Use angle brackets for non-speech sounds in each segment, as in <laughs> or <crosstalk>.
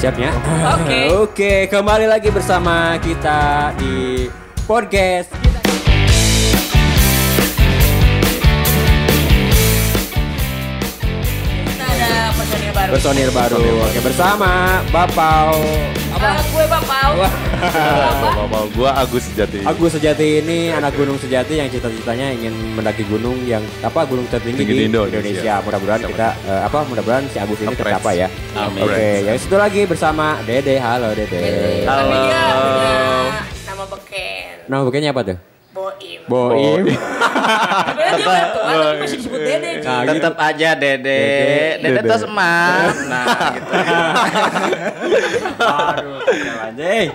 Siap ya? Oke. Oke, kembali lagi bersama kita di podcast. Kita baru. Personil baru. Oke, bersama Bapau. Apa? gue Bapau. Apa? Bapak gua Agus Sejati. Agus Sejati ini anak gunung sejati yang cita-citanya ingin mendaki gunung yang apa gunung tertinggi Tinggi di Indonesia. Indonesia. Mudah-mudahan kita eh, apa mudah-mudahan si Agus ini tercapai ya. Amin. Oke, yang satu lagi bersama Dede. Halo Dede. Halo. Tapi dia punya nama beken. Nama bukannya apa tuh? Boim. Boim. <laughs> Tapi masih disebut Dede. Nah, gitu. Tetap aja Dede. Dede. Dede tuh semangat. <laughs> Nah, gitu. Aduh, kacau anjing.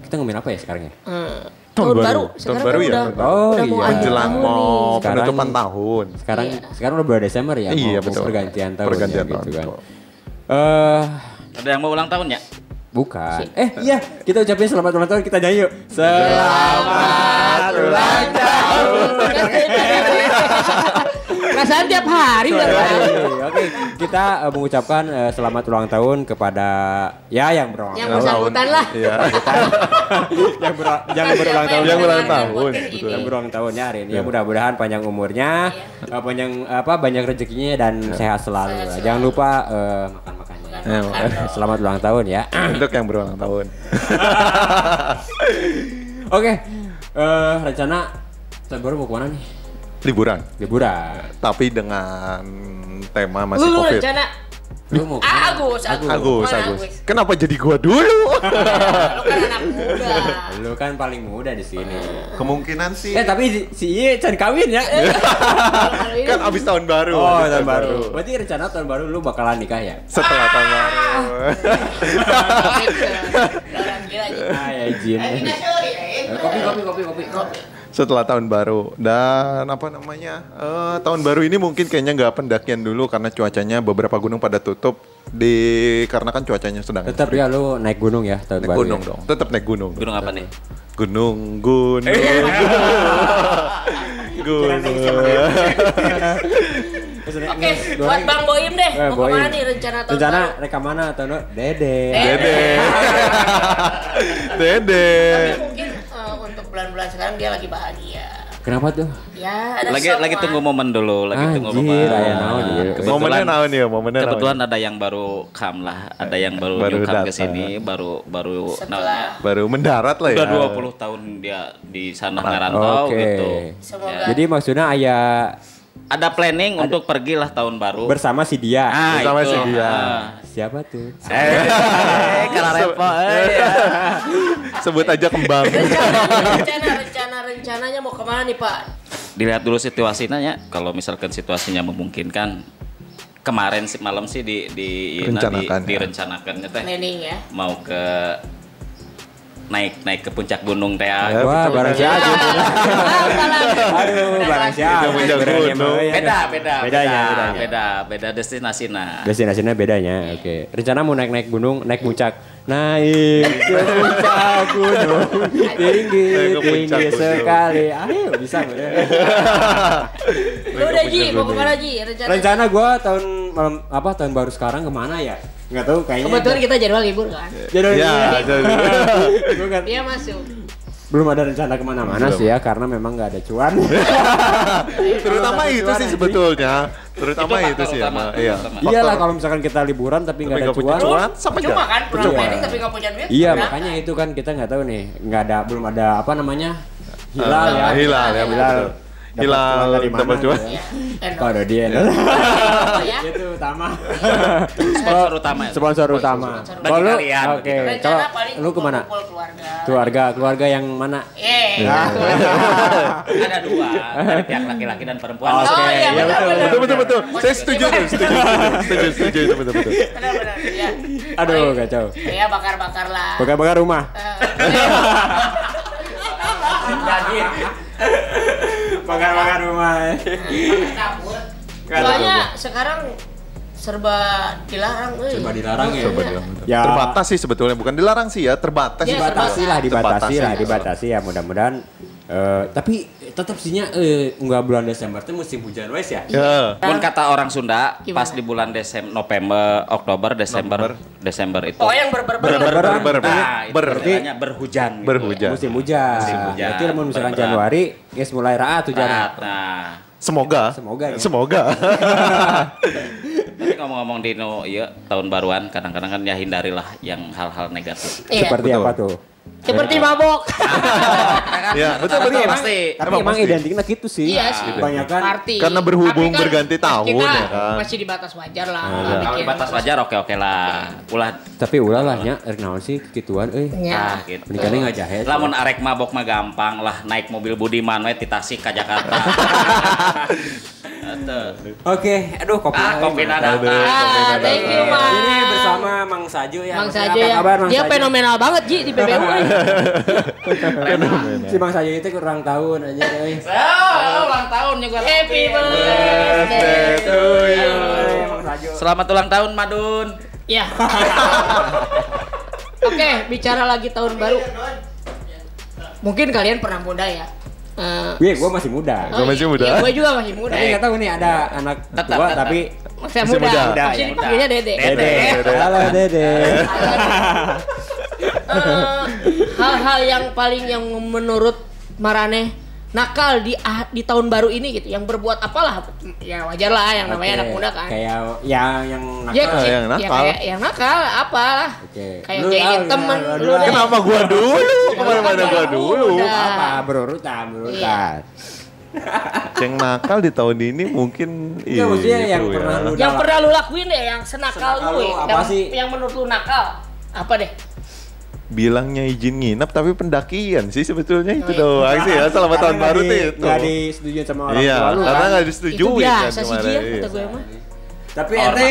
Kita ngomongin apa ya sekarang ya? Hmm. Tahun Tahun baru. baru. Tahun Sekarang baru ya? udah, Oh, udah iya. Menjelang tahun mau. Sekarang- penutupan tahun. Sekarang Iya. sekarang udah bulan Desember ya? Iya, mau- betul. Pergantian tahun Pergantian ya, tahun, gitu kan. Eh, Ada yang mau ulang tahun ya? Bukan. Eh, iya, kita ucapin selamat ulang tahun kita nyanyi yuk. Selamat ulang tahun. Perasaan tiap hari udah. Oke, kita eh, mengucapkan eh, selamat ulang tahun kepada ya yang berulang Yang tahun. bersangkutan lah. Iya. <laughs> yang ber- yang berulang tahun. Yang berulang tahun, yang berulang tahunnya hari ini. Ya mudah-mudahan panjang umurnya, eh, panjang apa banyak rezekinya dan sehat selalu. Sehat selalu. Jangan lupa makan-makannya. Ya, Makan dong. Selamat ulang tahun ya. Untuk yang berulang tahun. <laughs> Oke, eh, rencana tahun baru mau ke mana nih? Liburan. Liburan. Tapi dengan tema masih Lu Covid. rencana Lu mau? Ah, Agus, Agus. Agus, Agus. Kenapa jadi gua dulu? Lu kan anak muda. Lu kan paling muda di sini. Kemungkinan sih Eh tapi si- si Iye can kawin ya. <laughs> Ini kan abis tahun baru. Oh, tahun baru. Berarti rencana tahun baru lu bakalan nikah ya? Setelah tahun baru. <laughs> Orang gila. Ah, ya izin. Eh, sorry, eh. Kopi, kopi, kopi, kopi. Kopi. Setelah tahun baru dan apa namanya eh, tahun baru ini mungkin kayaknya nggak pendakian dulu karena cuacanya beberapa gunung pada tutup di karena kan cuacanya sedang Tetap ya lu naik gunung ya tahun naik baru. gunung ya? dong tetap naik gunung Gunung apa nih? gunung gunung gunung Oke, buat Bang Boim deh. Eh, Mau Boim. ke mana nih rencana tahun Rencana baru? rekam mana tahun baru? Dede. dede dede Tapi mungkin eh, bulan-bulan sekarang dia lagi bahagia. Kenapa tuh? Ya, ada Lagi semua. lagi tunggu momen dulu, lagi tunggu Anjir, momen. aya naon ieu. Kebetulan- momennya naon ya momennya Kebetulan ada yang baru kam lah, ada yang baru, Baru come ke sini, baru baru Setelah baru mendarat lah ya udah 20 tahun dia di sana ngerantau Oke. gitu. Semoga. Jadi maksudnya ayah Ada planning untuk pergilah tahun baru. bersama si dia. Ah, Bersama itu. si dia. Ah. Siapa tuh? Eh, karena repo. eh, ya. <laughs> sebut aja kembang rencana rencana rencananya mau ke mana nih Pak? Dilihat dulu situasinya ya. Kalau misalkan situasinya memungkinkan, kemarin sih malam sih di di Rencanakan, di, ya. direncanakannya teh Planning ya. mau ke naik naik ke puncak gunung teh. Ya, ya. Wah, betul, barang betul. siapa? <laughs> Aduh, barang siapa? Puncak Berani gunung. emang, ya. Beda, beda, Bedanya, beda, beda, beda destinasi nah. Destinasinya bedanya, oke. Rencana mau naik-naik gunung, naik puncak. Naik ke puncak gunung, <laughs> tinggi, Naik ke puncak tinggi sekali. Ayo, bisa? <laughs> Lu udah Ji, mau ke mana Ji? Rencana. Rencana gua tahun malam apa tahun baru sekarang ke mana ya? Nggak tahu kayaknya. Kebetulan kita jadwal libur kan. Jadwal Ya, nggak- Dia masuk. belum ada rencana ke mana-mana sih ya karena memang nggak ada cuan. <laughs> terutama itu sih sebetulnya terutama Itu sih emang iya. Iyalah kalau misalkan kita liburan tapi nggak ada cuan. cuan sama Cuma kan pernah tapi nggak punya duit. Iya makanya itu kan kita nggak tahu nih nggak ada belum ada apa namanya hilal Ah, ya hilal ya, hilal. Dapat Hilal, cuan dari mana dapat cuan. Iya. ya. Kalau dia ya? <laughs> itu utama Sponsor utama ya? sponsor utama Sponsor Bagi kalau oke kalau lu ke mana keluarga. keluarga yang mana Eh. Ya. <laughs> Ada dua, pihak laki-laki dan perempuan. Oke, iya iya, benar betul, betul betul betul saya setuju tuh setuju setuju setuju itu betul betul. Iya. aduh kacau Ya bakar-bakar lah. bakar-bakar rumah Eh, <laughs> bakar-bakar rumah. Soalnya sekarang serba dilarang euy. coba dilarang ya Coba dilarang, betul. ya terbatas sih sebetulnya bukan dilarang sih ya terbatas Ya, sih dibatasi lah dibatasi lah ya. dibatasi ya mudah-mudahan eh, tapi tetap sihnya eh enggak bulan Desember teh musim hujan wes ya. Ya. Pun kata orang Sunda, Gimana? pas di bulan Desember, November, Oktober, Desember, Desember itu. Oh yang ber ber ber. Ber ber ber Nah, itu ber istilahnya berhujan. gitu. berhujan. Musim hujan. Musim hujan. Berarti lamun misalkan. Januari, guys mulai raat hujan. Nah, nah. Semoga. Semoga, ya. Semoga. Tapi ngomong-ngomong di no, iya, tahun baruan kadang-kadang kan ya hindarilah yang hal-hal negatif. Iya. Seperti Betul. apa tuh? Seperti mabok. <laughs> Ya, betul betul. pasti. Tapi Emang identiknya gitu sih. Iya sih. Kebanyakan Party. Karena berhubung kan berganti tahun, kita ya kan? Masih di batas wajar lah. Iya. nggak Kalau bikin- batas wajar oke-oke lah. Ulah tapi ulah lah nya rek naon sih kituan euy. Ya. Nah, gitu. Menikahnya nggak jahet. Lamun arek mabok mah gampang lah naik mobil Budiman we ti Tasik ka Jakarta. <laughs> Oke, aduh kopi. Ah, kopi nada. Ah, thank you, Mang. Ini bersama Mang Sajo ya. Mang Apa Sajo ya. kabar, Mang Dia Sajo? fenomenal banget Ji di PBU. <laughs> Si Mang Sajo itu kurang tahun aja euy. Oh, ulang tahun juga. Happy Birthday to you. Selamat ulang tahun Madun. Ya. Oke, bicara lagi tahun baru. Mungkin kalian pernah muda ya. Eh, Iya, gua masih muda. Gua masih muda. Iya, gue juga masih muda. Tapi nggak tahu nih ada anak Tetap, tua tetap. tapi Masih Masih muda. muda. Masih Ya, dipanggilnya Dede. Dede. Halo Dede. <laughs> Eh, hal-hal yang paling yang menurut Marane nakal di ah- di tahun baru ini gitu yang berbuat apalah ya wajar lah yang namanya anak muda kan Kayak yang yang ya, nakal. ya, yang ya nakal. kayak yang nakal apalah Oke. kayak Lu, jahilin ah, temen lu, lu Kenapa gua dulu? Ke mana-mana gua dulu. apa berurutan berurutan. <laughs> Ceng nakal di tahun ini mungkin Enggak maksudnya itu yang ya. pernah lu yang pernah lu lakuin deh yang senakal Senakal lu, lu ya. apa yang, sih? yang menurut lu nakal apa deh bilangnya izin nginep tapi pendakian sih sebetulnya itu Oh, doang sih ya selamat tahun baru tuh di- itu. Nggak disetujui sama orang Iya, tua lu karena kan. nggak itu disetujui biasa kan sih kemarin. dia Iya. kata gue mah Tapi ente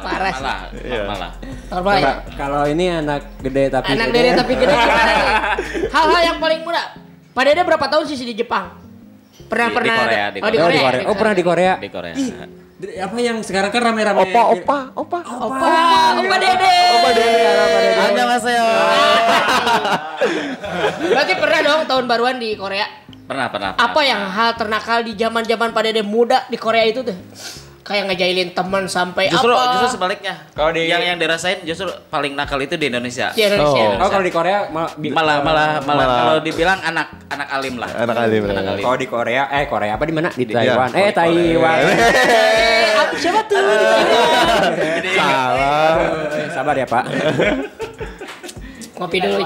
Parah sih. Normal lah, Iya. normal lah. normal ya Kalau- ini anak gede tapi anak dede tapi gede <laughs> gimana nih hal-hal yang paling muda Pak Dede berapa tahun sih di Jepang pernah Di- di pernah Korea, di oh Oh, di Korea. Oh, pernah di Korea. Di Korea. Apa yang sekarang kan rame-rame Opa, opa, opa. Opa, Opa Dede. Opa Dede. Anda Mas yo. <laughs> Berarti pernah dong tahun baruan di Korea. Pernah, pernah. Apa pernah. yang hal ternakal di zaman-zaman Pak Dede muda di Korea itu tuh? Kayak ngejailin teman sampai Justru apa? justru sebaliknya. Kalau di- yang yang dirasain justru paling nakal itu di Indonesia. di Indonesia. Oh. Oh, kalau di Korea malah Malah malah malah Malah- kalau dibilang anak anak alim lah. Anak alim, Anak alim. Kalau di Korea, eh Korea apa di mana? Di Iya, Taiwan. Eh. Taiwan. <laughs> Eh, apa siapa tuh? Salah. Eh, Sabar ya Pak. Kopi dulu.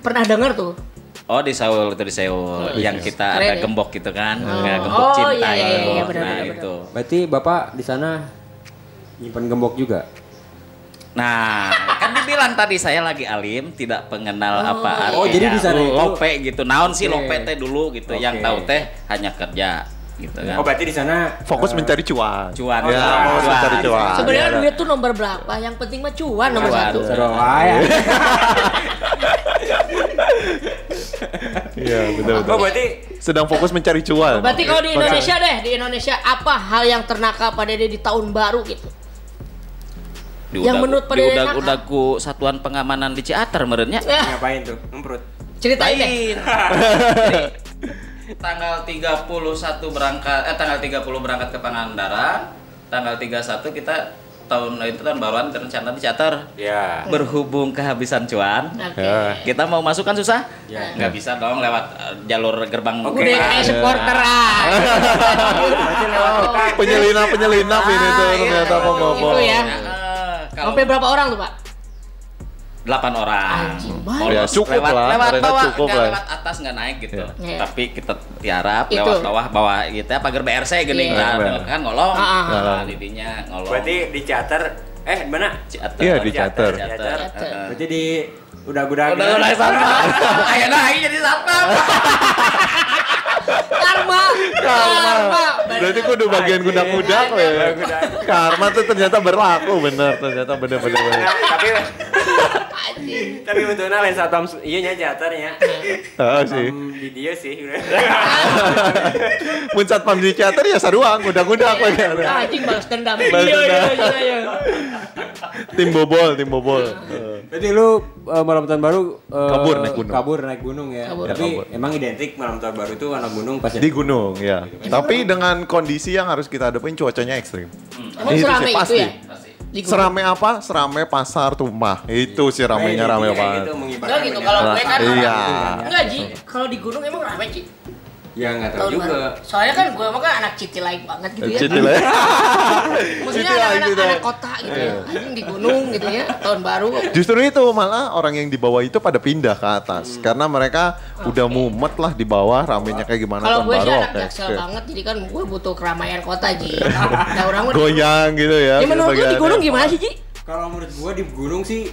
Pernah dengar tuh? Oh di Seoul itu di Seoul yang kita Keren ada ya? gembok gitu kan, Oh. Nggak gembok Oh, cinta iya, iya, itu. iya, benar, nah benar, itu. Berarti Bapak di sana nyimpan gembok juga. Nah kan dibilang tadi saya lagi alim, tidak pengenal apa iya. artinya. Oh, jadi di sana itu- lope gitu. Naon sih Oke. lope teh dulu gitu. Yang Oke. tahu teh hanya kerja gitu kan. Oh, berarti di sana Fokus eh, mencari cuan. Cuan. Ya, Cuan. fokus mencari cuan. Sebenarnya Iya. duit tuh nomor berapa? Yang penting mah cuan nomor Cuan. satu. seru aja. <laughs> Iya, betul Oh, betul. berarti Sedang fokus mencari cuan. Berarti kalau di Indonesia deh, di Indonesia apa hal yang ternakal Pak Dede di tahun baru gitu? Di Yang menurut pada udag nakal. udagku satuan pengamanan di Ciater merenya. Eh, <laughs> ngapain tuh? Ngemprut. ceritain deh. <laughs> Tanggal 31 berangkat eh tanggal 30 berangkat ke Pangandaran, tanggal 31 kita tahun itu tahun baruan rencana di Ciater. Ya. Berhubung kehabisan cuan, Oke. Ya. kita mau masuk kan susah? Ya. Nggak bisa dong lewat eh, jalur gerbang Udah kayak supporter ah. Penyelinap penyelinap ini tuh ternyata iya. mau ngomong. Itu ya. Nah, kalau Sampai berapa orang tuh, Pak? 8 orang. Banyak. Ya, cukup lewat, lah, Lewat bawah, cukup nggak lah. lewat atas nggak naik gitu. Iya. Tapi kita tiarap Itu. lewat bawah bawah gitu ya pagar BRC gini Iya. nah, kan ngolong. Ah, ah. Nah, didinya ngolong. Berarti di charter eh di mana? Ciater. Iya, di. Ciater. Heeh. Berarti di udah udah Udah satpam. Ayeuna aing jadi satpam. Karma. Karma. Berarti kudu bagian gudak-gudak we. Karma tuh ternyata berlaku bener ternyata bener-bener. bener. tapi Anjing. tapi untungnya lain satu iya nya ya. <laughs> Oh sih. <laughs> Di dia sih. Mun satpam di teater ya saruang. Anjing balas dendam. Balas Iya, iya, dendam. iya, iya. Tim bobol, tim bobol. Berarti lu eh, malam tahun baru eh, Kabur naik gunung. Kabur naik gunung ya. Tapi Ya, emang identik malam tahun baru itu anak gunung pasti. Di gunung ya. Tapi dengan kondisi yang harus kita hadapin cuacanya ekstrim. Emang Itu sih serame itu pasti. ya? Gunung. Serame apa? Serame pasar tumpah. Itu sih ramenya Kayak rame gitu, kayak banget. gitu, Enggak gitu, bendera. kalau gue kan Iya. Enggak Ji, kalau di gunung emang rame Ji Ya nggak tahu Tahun juga. baru. Soalnya kan gue emang kan anak city like banget gitu ya Citi lah. <laughs> Maksudnya anak-anak gitu. anak kota gitu ya Anjing di gunung gitu ya, tahun baru Justru itu malah orang yang di bawah itu pada pindah ke atas Hmm. karena mereka udah mumet lah di bawah ramenya kayak gimana Kalau tahun gue sih baru. anak jaksel oke. banget, jadi kan gue butuh keramaian kota Ji Nah <laughs> orang Goyang gitu ya. Ya menurut lu di gunung gimana sih Ji? Kalau menurut gua di gunung sih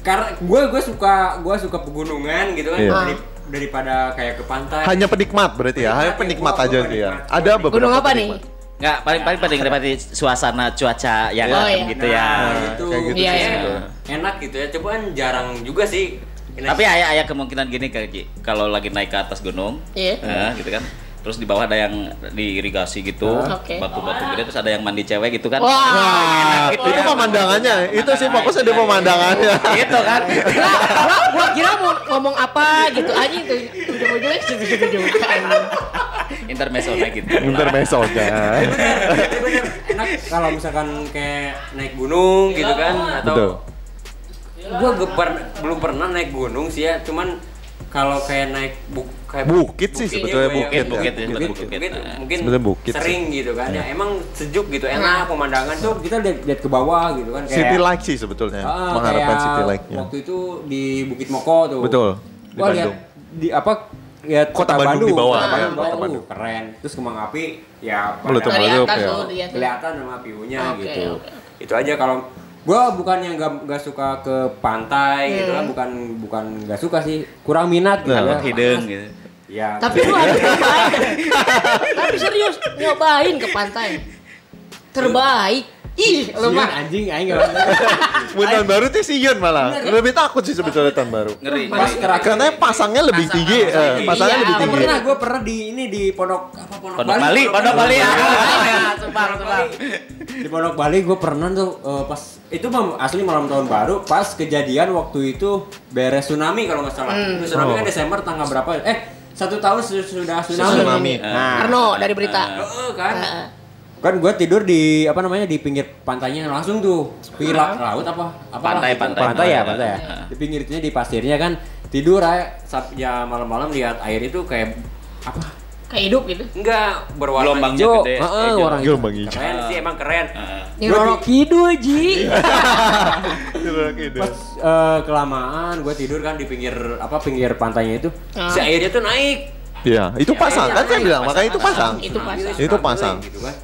karena gue gue suka gue suka pegunungan gitu kan Iya. Dari- daripada kayak ke pantai. Hanya penikmat berarti ya, hanya penikmat aja sih ya. penikmat. Ada beberapa Gunung apa nih? penikmat. Nggak, paling paling penting dapat suasana cuaca yang Oh, iya. gitu ya. Nah, itu kayak gitu Iya, kayak iya. enak gitu ya. Coba kan jarang juga sih. Tapi ayah ayah kemungkinan gini Kak Ji, kalau lagi naik ke atas gunung, Iya. eh, gitu kan. Terus di bawah ada yang diirigasi gitu, Oke. batu-batu gede terus ada yang mandi cewek gitu kan. Wah, Nah, itu pemandangannya, itu sih fokusnya di pemandangannya. Gitu kan. Lah, gua, gua kira mau ngomong apa gitu anjing tuh ujung-ujungnya situ-situ juga naik gitu. Intermezzo kan. Bener enak kalau misalkan kayak naik gunung gitu kan atau Betul. gue belum pernah naik gunung sih ya cuman kalau kayak naik bu kayak Bukit sih sebetulnya ya, bukit, bukit ya. ya, bukit, bukit. bukit, Nah. mungkin Sebenarnya bukit sering gitu kan ya emang sejuk gitu enak pemandangan tuh kita lihat, lihat ke bawah gitu kan kayak City like sih sebetulnya, Ah, mengharapkan kayak city like-nya. waktu itu di Bukit Moko tuh Betul, di Wah lihat Bandung. di apa lihat Kota Bandung di bawah, Kota ya, Bandung, di Kota Bandung. uh, keren terus kembang api ya pada- Meletup, atas ya. kelihatan sama view-nya Oke, gitu. Itu aja kalau gua bukan yang gak, gak suka ke pantai gitu Hmm. kan, bukan bukan gak suka sih, kurang minat gitu Nah, ya. Hidung gitu. Ya. Tapi lu harus. Tapi serius nyobain ke pantai. Terbaik. Ih, lu Sian, mah. anjing aing gak <laughs> Buat tahun baru tuh sih Yun malah. Lebih takut sih sebetulnya tahun baru. Ngeri. Pas Karena pasangnya lebih Pasang- tinggi, pasang eh, pasangnya Iya, lebih tinggi. pernah gua pernah di ini di pondok apa pondok, Pondok Bali, Pondok Bali <laughs> ya. Sumpah, sumpah. Di pondok Bali gue pernah tuh eh, pas itu mah asli malam tahun baru pas kejadian waktu itu beres tsunami kalau nggak salah. Itu tsunami kan Oh. Desember tanggal berapa? Eh satu tahun su- sudah tsunami. Tsunami. Nah, Arno dari berita. Heeh, kan. Kan gue tidur di apa namanya di pinggir pantainya langsung tuh pinggir la- laut apa apa Pantai, pantai. pantai ya Pantai. pantai ya di pinggir itunya di pasirnya kan tidur aja ya malam-malam lihat air itu kayak apa Kayak hidup gitu. enggak berwarna Gelombangnya hijau gede, Heeh, hijau. warna hijau Gelombang hijau. keren sih emang keren Heeh. Ini Gua Roro di- Kidul, Ji. <laughs> pas eh, kelamaan gue tidur kan di pinggir apa pinggir pantainya itu Ah. si airnya tuh naik Iya, itu pasang kan saya bilang, makanya itu pasang. Itu pasang. Itu pasang. gitu kan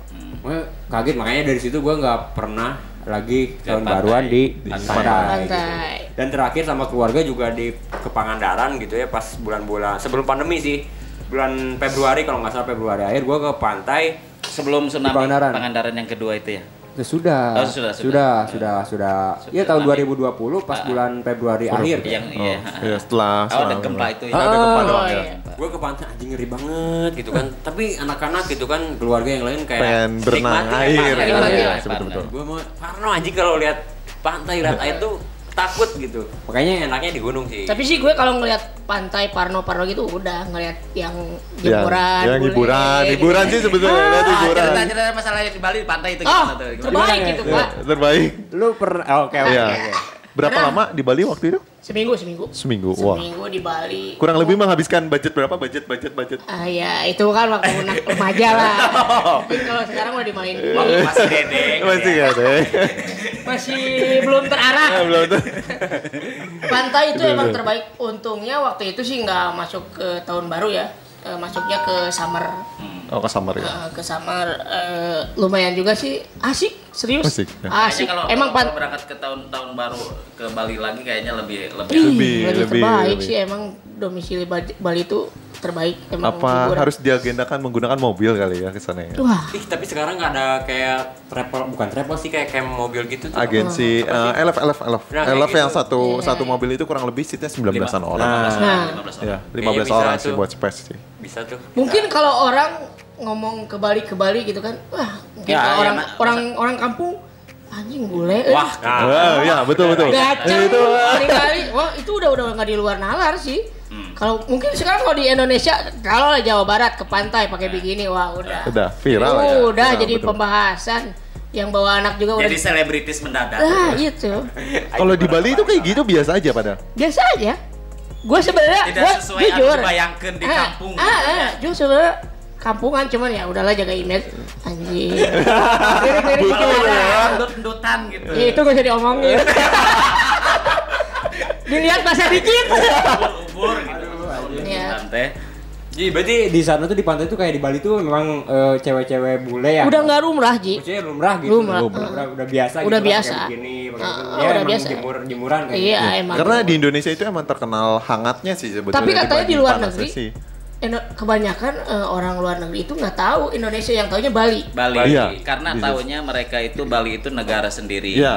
Kaget makanya dari situ gue nggak pernah lagi tahun pantai. baruan di pantai. Pantai. Dan terakhir sama keluarga juga di ke Pangandaran gitu ya pas bulan-bulan sebelum pandemi sih bulan Februari kalau nggak salah Februari akhir gue ke pantai Sebelum tsunami Pangandaran. Pangandaran yang kedua itu ya. Ya, sudah, Oh, sudah, sudah, sudah, sudah, Ya tahun 2020 pas bulan Februari akhir. Yang Oh, iya. iya, setelah Oh, ada setelah- gempa itu ya. Ada gempa Oh, doang ya. iya. Gue ke pantai anjing ngeri banget gitu kan. <laughs> Tapi anak-anak gitu kan keluarga yang lain kayak Pengen berenang nikmati air. pantai, Iya, iya, Parno. betul betul. Gue mau Parno anjing kalau lihat pantai lihat air tuh takut gitu. Makanya enaknya di gunung sih. Tapi sih gue kalau ngelihat pantai Parno Parno gitu udah ngelihat yang Yang, jemuran. yang bule, hiburan, hiburan sih sebetulnya lihat Ah, hiburan. cerita-cerita masalah di Bali di pantai itu Oh, gimana tuh? Gimana? terbaik Gimana gitu, ya? Pak. Terbaik. Lu pernah oke oke. Iya. oke. Berapa Pernah. lama di Bali waktu itu? Seminggu, seminggu. Seminggu. Wah. Seminggu di Bali. Kurang lebih menghabiskan budget berapa? Budget, budget, budget. Ah ya, itu kan waktu anak remaja lah. <laughs> Mungkin kalau sekarang udah dimain Waktu masih dedek. Masih ya. deh. <laughs> masih belum terarah. Belum tuh. <laughs> Pantai itu emang terbaik. Untungnya waktu itu sih nggak masuk ke tahun baru ya. Eh, masuknya ke summer. Oh, ke Samar ya. Eh, ke summer eh, lumayan juga sih. Asik, serius. Asik, ya. Asik. Kalau Emang kalau pan berangkat ke tahun tahun baru ke Bali lagi kayaknya lebih lebih Ih, Lebih, lebih, lebih, terbaik lebih. sih emang domisili Bali, Bali itu terbaik emang Apa hiburan. harus diagendakan menggunakan mobil kali ya ke sana ya? Wah, Ih, tapi sekarang nggak ada kayak travel bukan travel sih kayak camp mobil gitu tuh. Agensi eh, LF LF LF Nah, kayak LF yang gitu. satu Iya. satu mobil itu kurang lebih seatnya 19-an orang. Nah, Nah. 15 orang. Ya, Kayaknya 15 bisa orang sih buat space sih. Bisa tuh. mungkin kalau orang ngomong ke Bali ke Bali gitu kan, wah mungkin Ya, kalau ya, orang ma- orang orang kampung anjing bule. Wah, Ah, ya betul betul. Gacang Itu kali-kali. Wah, itu udah udah nggak di luar nalar sih. Hmm. Kalau mungkin sekarang kalau di Indonesia, kalau Jawa Barat ke pantai pakai bikini, wah udah. udah viral ya. Udah Viral, jadi betul. pembahasan. Yang bawa anak juga udah. jadi selebritis mendadak. Nah, itu. <laughs> Kalau di Bali itu kayak gitu biasa aja padahal. Biasa aja. Gue sebenarnya sesuai jujur. yang dibayangkan di Ah, kampung. Ah, ah, jujur sebenarnya kampungan cuman ya udahlah jaga image anjing. <laughs> Lirik-lirik dikit aja. Endut-endutan gitu. Ya, itu gak usah diomongin. <laughs> Dilihat bahasa dikit. Ubur-ubur gitu. Tante. Jadi berarti di sana tuh di pantai tuh kayak di Bali tuh memang eh, cewek-cewek bule ya. Udah nggak lumrah, Ji. Maksudnya lumrah gitu. Lumrah. Udah, udah biasa Udah gitu. biasa. Pakai begini, Ah, ah, Ya, udah emang biasa. Jemur, jemuran kayak Iya, gitu. emang. Karena di Indonesia itu emang terkenal hangatnya sih sebetulnya. Tapi katanya di luar negeri, sih. Indo- kebanyakan eh, orang luar negeri itu nggak tahu Indonesia yang taunya Bali. Bali. Iya. Karena Di- taunya mereka itu Bali itu negara sendiri. Iya,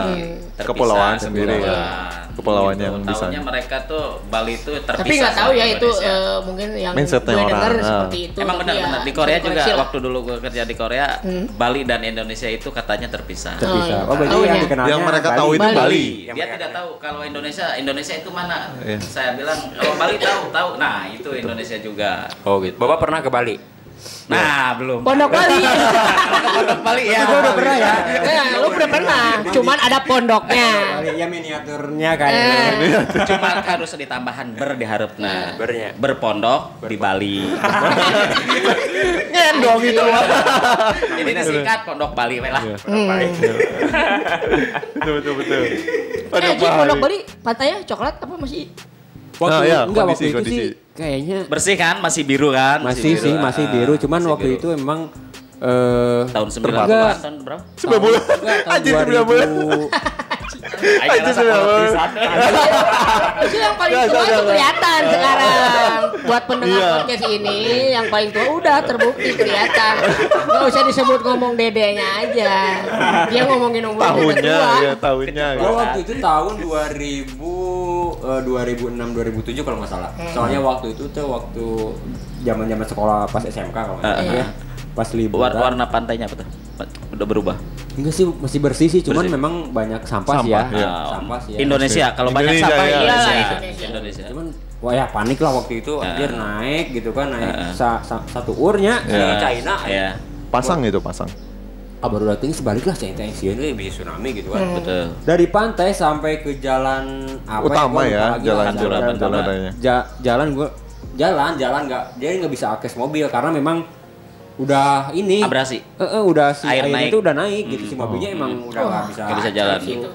Terpisah, kepulauan sendiri. kepulauan. Kepulauan Gitu. yang di sana. Taunya mereka tuh Bali itu terpisah. Tapi nggak tahu ya itu eh, mungkin yang Mindsetnya gue orang, dengar ah. seperti itu. Emang benar-benar ya, di Korea bisa juga lah. waktu dulu gue kerja di Korea, Bali dan Indonesia itu katanya terpisah. Oh, Bisa. iya. Oh, berarti Taunya. yang dikenalnya Yang mereka Bali. tahu itu Bali. Bali. Yang Dia mereka- tidak tahu kalau Indonesia Indonesia itu mana. Iya. Saya bilang kalau Bali tahu tahu. Nah itu Indonesia juga. Oh gitu. Bapak pernah ke Bali? Nah belum. Pondok Bali. <laughs> Pondok Bali ya. Gua udah pernah ya. Eh, lu udah pernah, cuman ada pondoknya. Bali ya miniaturnya kayak Eh. Cuma harus ditambahan ber diharap nah. Bernya. Berpondok di Bali. <laughs> Ngendong itu. <laughs> Jadi disingkat Pondok Bali we lah. betul betul betul. Eh, Ji, pondok Bali pantainya coklat apa masih? Waktu Nah, iya, enggak kondisi, waktu itu kondisi. sih kayaknya Bersih kan? Masih biru kan? masih sih biru. masih Ah, biru cuman masih waktu biru. itu emang eh tahun 90 Enggak. tahun berapa? Sembilan bulan. <laughs> Anjir sembilan bulan. 2000 Ayo rasa pisan. Itu yang paling Nggak, tua itu kelihatan sekarang. Buat pendengar Iya. podcast ini, yang paling tua udah terbukti kelihatan. Gak usah disebut ngomong dedenya aja. Dia ngomongin umur Tahunnya ya tahunnya. Gua waktu itu tahun 2000 eh, 2006 2007 kalau nggak salah. Hmm. Soalnya waktu itu tuh waktu zaman-zaman sekolah pas SMK kalau nggak salah Ya. Pas War- liburan. Warna pantainya apa tuh? Udah berubah. Enggak sih masih bersih sih, cuman Bersih. memang banyak sampah, sih ya. Sampah, iya. Ah, Sampah sih ya. Indonesia kalau banyak Indonesia, sampah ya. Indonesia. Indonesia. Indonesia. Cuman wah ya panik lah waktu itu anjir naik gitu kan naik sa- sa- satu urnya Iya. ke China. Ya, Pasang itu pasang. Ah, baru datang sebalik lah China China ini bisa tsunami gitu kan. betul. Dari pantai sampai ke jalan apa Utama ya, lupa lagi jalan- jalan- jalan, jalan jalan gua jalan jalan nggak dia nggak bisa akses mobil karena memang udah ini Abrasi. Eh, eh, udah si Air airnya naik. itu udah naik gitu si mobilnya emang udah nggak bisa Nggak bisa jalan. Gitu.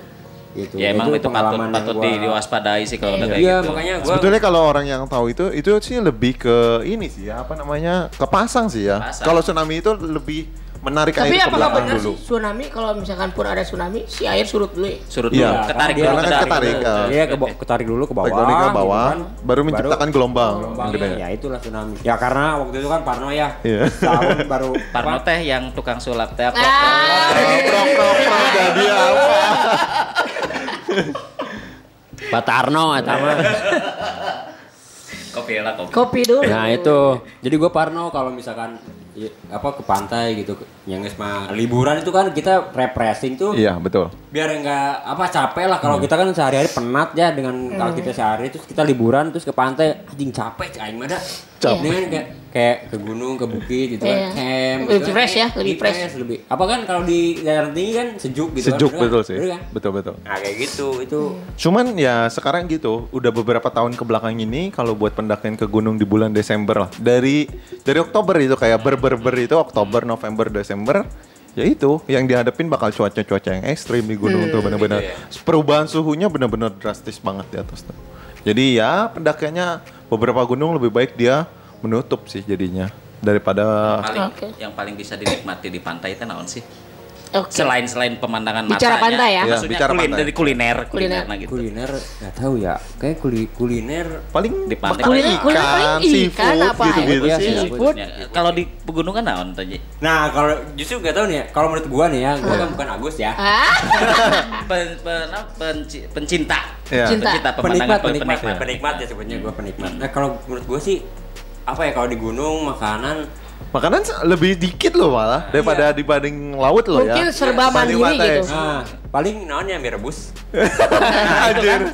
gitu Ya emang itu patut pengalaman yang patut gua- di, diwaspadai sih kalau udah kayak iya gitu. makanya gua Sebetulnya kalau orang yang tahu itu itu sih lebih ke ini sih ya apa namanya ke pasang sih ya. Kalau tsunami itu lebih menarik Tapi air ke belakang benar dulu. sih tsunami kalau misalkan pun ada tsunami si air surut dulu ya? surut Iya, dulu, ketarik dia dulu, karena kan ketarik ketarik. Iya, ke ketarik dulu ke bawah. Tarik ke bawah, gitu baru menciptakan gelombang gelombang. gede. Ya itulah tsunami. Ya karena waktu itu kan Parno ya. Iya. Tahun <laughs> baru Parno teh yang tukang sulap teh apa? Ah, Prok prok prok jadi apa? Pak Tarno atau apa. Kopi lah kopi. kopi dulu. Nah itu, jadi gue Parno kalau misalkan ya, apa ke pantai gitu, yang mah liburan itu kan kita refreshing tuh, Iya betul. biar enggak apa capek lah. Kalau kita kan sehari-hari penat ya dengan kalau kita sehari terus kita liburan terus ke pantai. Anjing capek aing mah Capek. Ini kan kayak, kayak ke gunung ke bukit gitu Iya. kan camp Lebih gitu kan. fresh ya, lebih fresh. lebih apa kan kalau di daerah tinggi kan sejuk gitu Sejuk kan, betul kan? sih. Kan? Betul betul. Nah kayak gitu itu Cuman ya sekarang gitu, udah beberapa tahun ke belakang ini kalau buat pendakian ke gunung di bulan Desember lah. Dari dari Oktober itu kayak ber-ber-ber itu Oktober, November, Desember ya itu yang dihadapin bakal cuaca-cuaca yang ekstrim di gunung tuh bener-bener perubahan suhunya bener-bener drastis banget di atas tuh. Jadi ya pendakiannya beberapa gunung lebih baik dia menutup sih jadinya daripada Paling Oke. yang paling bisa dinikmati di pantai itu naon sih? Oke. Selain selain pemandangan Bicara matanya, pantai ya? Iya, Maksudnya bicara kulin- pantai. dari kuliner, Kuliner. kuliner nah gitu. kuliner nggak tahu ya kayak kuli, kuliner paling Di pantai. Kuliner- kuliner ikan, paling ikan seafood apa ya? gitu-gitu Iya, sih. iya. Seafood. Ya, kalau di pegunungan naon tadi? Nah, kalau justru gak tahu nih ya, kalau menurut gua nih ya, gua kan bukan Agus ya. Ah, <laughs> Pen, pen, penci- pencinta. Iya. Cinta. Pencinta penikmat, penikmat. penikmat ya sebenarnya gua penikmat. Nah, kalau menurut gua sih apa ya kalau di gunung makanan Makanan lebih dikit loh malah daripada dibanding laut loh ya. Mungkin serba Banding mandiri gitu. Nah, paling naonnya mie rebus. <laughs> Anjir.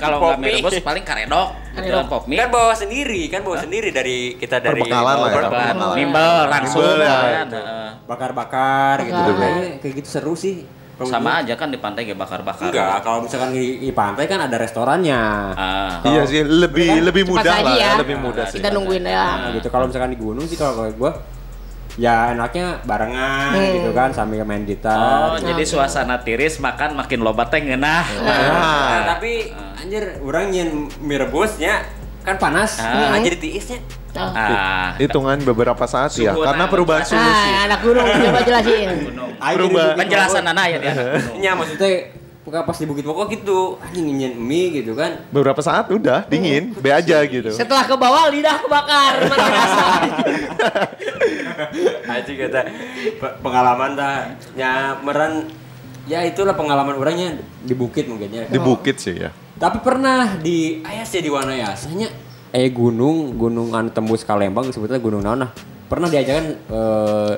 Kalau nggak mie rebus paling karedok. Karedok. Pop mie. Kan bawa sendiri, kan bawa sendiri dari kita dari Perbekalan lah ya, kan. Nimbel langsung. Ya. kan. Heeh. bakar-bakar gitu. Kayak gitu seru sih. Kalau Sama aja kan di pantai kayak bakar-bakar. Enggak, kalau misalkan di, di pantai kan ada restorannya. Ah. Iya sih lebih Kan lebih mudah lah ya, lebih mudah sih. Kita nungguin ya. Nah, gitu. Kalau misalkan di gunung sih kalau gua ya enaknya barengan Hmm. gitu kan sambil main Oh, gitar. jadi suasana tiris makan makin loba teh ngeunah. Nah, tapi anjir orang nyen mie rebusnya kan panas. Ah. Nah, jadi tiisnya. Oh. Ah, Hitungan beberapa saat ya, karena perubahan suhu sih. Ah, anak gunung <laughs> coba jelasin. Bukit Penjelasan anak ya. Nya <laughs> maksudnya bukan pas di Bukit Bogor gitu. Anjing nyen mie gitu kan. Beberapa saat udah dingin, be aja gitu. Setelah ke bawah lidah kebakar. <laughs> Aji kata pe- pengalaman dah nya meran ya itulah pengalaman orangnya di bukit mungkin ya. Di bukit sih ya. Tapi pernah di Ayas ya di Wanayasanya eh gunung gunung anu tembus Kalembang sebetulnya gunung naon nah. Pernah diajakan eh,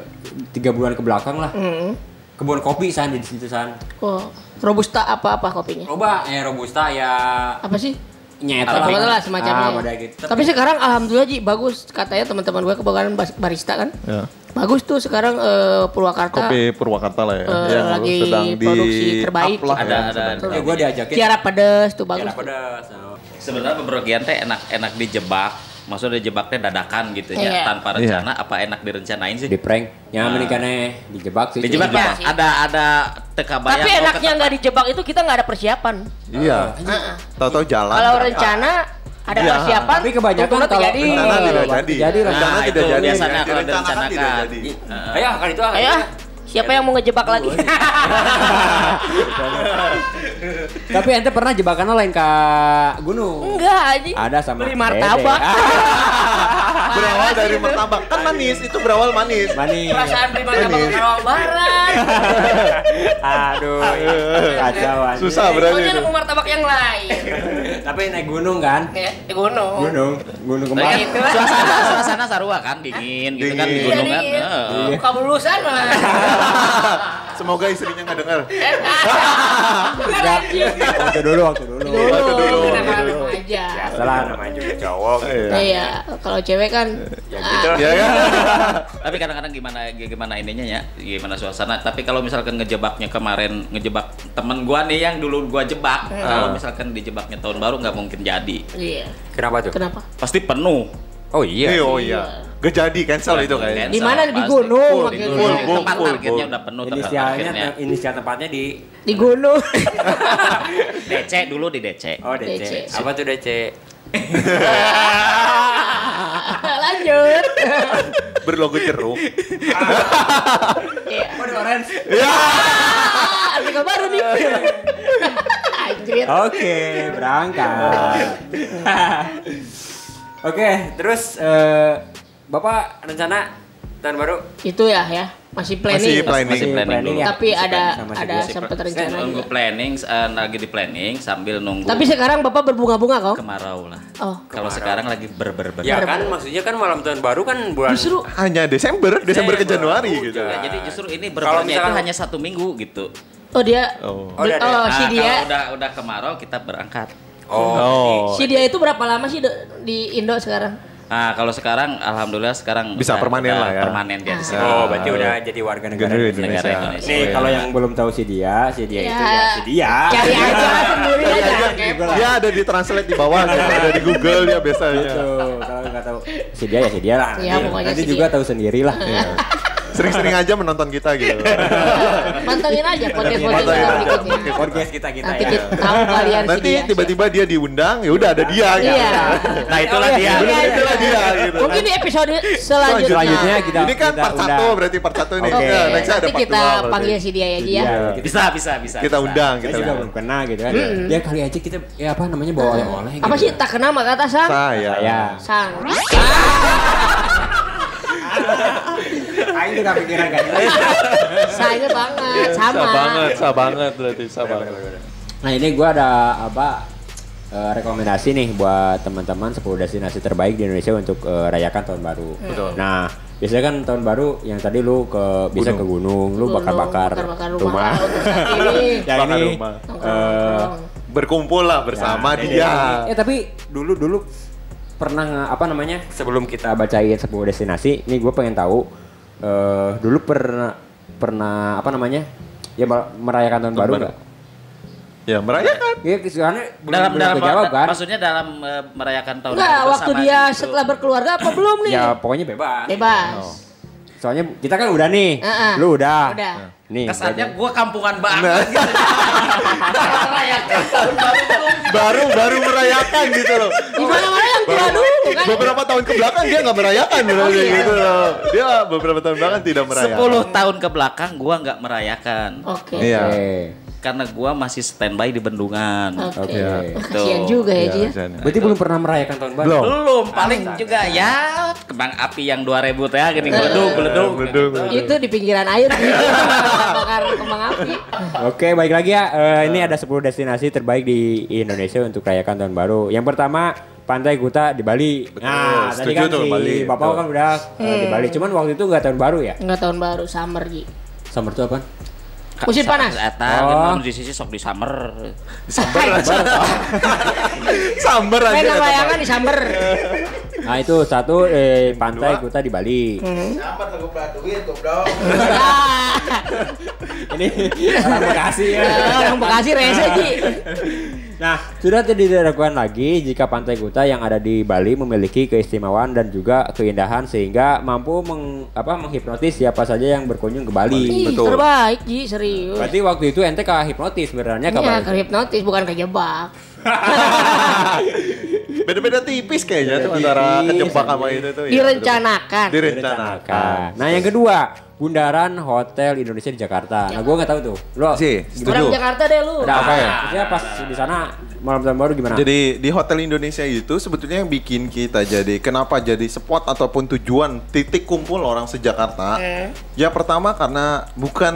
tiga bulan ke belakang lah. Hmm. Kebun kopi san di situ san. Oh, robusta apa-apa kopinya? Coba eh robusta ya Apa sih? nyet Apa lah semacamnya. Ah, pada gitu. Tapi sekarang alhamdulillah Ji bagus katanya teman-teman gue kebakaran bas- barista kan. Ya. Bagus tuh sekarang eh, Purwakarta Kopi Purwakarta lah ya. eh, yang lagi sedang di produksi terbaik. up lah Ada ya, ada. sedang. eh gua diajakin. Kiara pedes tuh bagus. Kiara pedas. Nah, Sebenarnya bepergian teh enak-enak dijebak. Maksudnya dijebaknya dadakan gitu ya, Iya. tanpa rencana. Apa enak direncanain sih? di prank. Ya menikahnya dijebak sih. Dijebak sih. ada ada teka bayang. Tapi enaknya nggak dijebak itu kita nggak ada persiapan. Iya. Tahu-tahu jalan. Kalau rencana ada Iya. persiapan, Tapi kebanyakan kalau terjadi. rencana tidak Iya, jadi. jadi rencana Nah, tidak itu jadi. biasanya Yang kalau direncanakan jadi. Ayo kan itu ah. Ayo, siapa yang mau ngejebak lagi? <laughs> <laughs> Tapi ente pernah jebakan lain ke gunung? Enggak aja. Ada sama Beli martabak. <laughs> Berawal dari martabak. Kan manis, itu berawal manis. Manis. Perasaan beli martabak Karawang Barat. <laughs> Aduh, kacau anjing. Susah berarti Pokoknya itu. nemu martabak yang lain. Tapi naik gunung kan? Ya, di gunung. Gunung, gunung ke mana? kan Gitu. suasana suasana sarua kan dingin gitu kan di Dingin. gunung Iya, kan. Buka bulusan mah. Semoga istrinya nggak dengar. Anjing. Waktu dulu, waktu dulu. Dulu, Waktu dulu, kenapa waktu dulu. aja. Salah namanya juga cowok. Iya. Iya, kalau cewek kan Ya ah, gitu. Ya kan? <laughs> Tapi kadang-kadang gimana gimana ininya ya, gimana suasana. Tapi kalau misalkan ngejebaknya kemarin ngejebak temen gua nih yang dulu gua jebak, kalau misalkan dijebaknya tahun baru nggak mungkin jadi. Iya. Kenapa tuh? Kenapa? Pasti penuh. Oh iya. Iya, oh iya. Gak jadi cancel itu kayaknya. Di mana? Di gunung di gunung. Tempat full. udah penuh Inisialnya, inisial tempatnya di Di gunung. <laughs> DC dulu di DC. Oh DC. DC. Apa tuh DC? <laughs> Lanjut. <laughs> Berlogo jeruk. Iya. Oh di orange. Ah, Artikel baru nih. Oke, berangkat. Oke, terus eh, Bapak rencana tahun baru? Itu ya ya. Masih planning. Masih planning. Masih planning dulu. ya? Tapi Masih ada planning ada sempat Saya rencana. nunggu planning, eh, lagi di planning sambil nunggu Tapi sekarang Bapak berbunga-bunga kok? kemarau lah. Oh. Kalau sekarang lagi ber ber ber. Ya kan, maksudnya kan malam tahun baru kan bulan Justru Hanya Desember, Desember ke Januari gitu. Ya, jadi justru ini berbernya itu hanya satu minggu gitu. Oh dia Oh. Oh, oh, si Nah, dia kalau udah udah kemarau kita berangkat. Oh. Oh. si dia itu berapa lama sih di Indo sekarang? Nah, kalau sekarang alhamdulillah sekarang Bisa udah- permanen udah lah ya. Permanen dia di sini. Oh, berarti udah jadi warga negara Negara Indonesia. Indonesia. Negara Indonesia. Nih, kalau yang belum tahu si dia, si dia itu Ya. si dia. Cari aja sendiri aja. Dia ada di translate di bawah, gitu. ada di Google dia biasanya. Gitu. Kalau nggak tahu si dia ya si dia lah. Iya, Nanti- pokoknya Nanti si juga dia. tahu sendiri lah. Iya. Sering-sering aja menonton kita gitu. <laughs> Pantengin aja podcast-podcast kita aja. berikutnya. Podcast kita kita Nanti ya. kita tahu kalian Nanti dia. tiba-tiba dia diundang, ya udah ada dia gitu. Iya. Nah, itulah Oh, dia. iya, iya, Itulah dia gitu. Mungkin di episode selanjutnya. Selanjutnya kita Ini kan kita part undang. satu berarti part satu nih. Oke. Ya, next ada Nanti part kita dua berarti. panggil si dia ya Ji ya. Iya. Bisa, bisa, bisa. Kita undang, Saya kita juga belum kenal gitu kan. Dia kali aja kita ya apa namanya bawa oleh-oleh gitu. Apa sih tak kenal maka kata sang? Saya. Saya. Sang. <laughs> <laughs> Aing juga pikiran kan. Saya banget sama. Sa banget, sa banget berarti, sa banget. Nah ini gue ada apa eh, rekomendasi nih buat teman-teman 10 destinasi terbaik di Indonesia untuk eh, rayakan tahun baru. Betul. Nah biasanya kan tahun baru yang tadi lu ke bisa ke gunung, lu bakar-bakar bakar-bakar rumah. Saat <laughs> ini. yang Bakar ini rumah. eh. Berkumpul lah bersama dia. Eh tapi dulu dulu pernah apa namanya sebelum kita bacain sebuah destinasi, nih gue pengen tahu eh dulu pernah pernah apa namanya ya mer- merayakan tahun, baru baru. nggak? Ya merayakan. Iya, soalnya belum, dalam belum dalam kejawab kan? maksudnya dalam eh, merayakan tahun Enggak, baru waktu dia gitu. setelah berkeluarga apa belum nih? Ya pokoknya bebas. Bebas. Soalnya kita kan udah nih, Heeh. lu udah. Udah. Nih. kesannya gua- gua kampungan banget Nah. gitu. merayakan tahun baru belum baru baru merayakan gitu loh. Di mana-mana yang tua dulu kan. Beberapa tahun ke belakang dia nggak merayakan berarti iya. gitu loh. Dia beberapa tahun belakang tidak merayakan. 10 tahun ke belakang gua nggak merayakan Oke. Iya. Oke. Karena gua masih standby di bendungan. Oke. Oke. Wah, Kasihan juga ya, Ji. ya. Iya, Berarti belum pernah merayakan tahun baru. Belum. Belum, paling juga ya kembang api yang 2000 teh gini geleduk geleduk. Beleduk. Itu di pinggiran air bakar <laughs> kembang api. Oke, baik lagi ya. Eh, ini ada 10 destinasi terbaik di Indonesia untuk rayakan tahun baru. Yang pertama, Pantai Kuta di Bali. nah, tadi setuju kan tuh, si Bali, Bapak betul. kan udah eh, di Bali. Cuman waktu itu nggak tahun baru ya? Enggak tahun baru, summer Ji. Summer itu apa? Musim panas. Eta Oh. kan di sisi sok di summer. Sambar <laughs> aja. Pak. di summer. Nah, itu satu eh, Pantai Kuta di Bali. Siapa lagu duit goblok. <laughs> Ini orang Bekasi ya. Orang Bekasi rese Ji. <laughs> Nah, sudah tidak diragukan lagi jika Pantai Kuta yang ada di Bali memiliki keistimewaan dan juga keindahan sehingga mampu meng, apa, menghipnotis siapa saja yang berkunjung ke Bali. Ih, Betul. terbaik Ji, serius. Berarti waktu itu ente ke hipnotis sebenarnya ke Iya, Bali. ke hipnotis bukan kejebak. <laughs> Beda-beda tipis kayaknya tuh antara kejebak sama itu tuh. ya, Direncanakan. betul. Direncanakan. Nah, yang kedua, Bundaran Hotel Indonesia di Jakarta. Nah, gua nggak tahu tuh. Lo Sih, Orang setuju. Jakarta deh lu. Ada apa ya? Ah. Maksudnya pas di sana malam tahun baru gimana? Jadi di Hotel Indonesia itu sebetulnya yang bikin kita jadi kenapa jadi spot ataupun tujuan titik kumpul orang sejakarta. Ya pertama karena bukan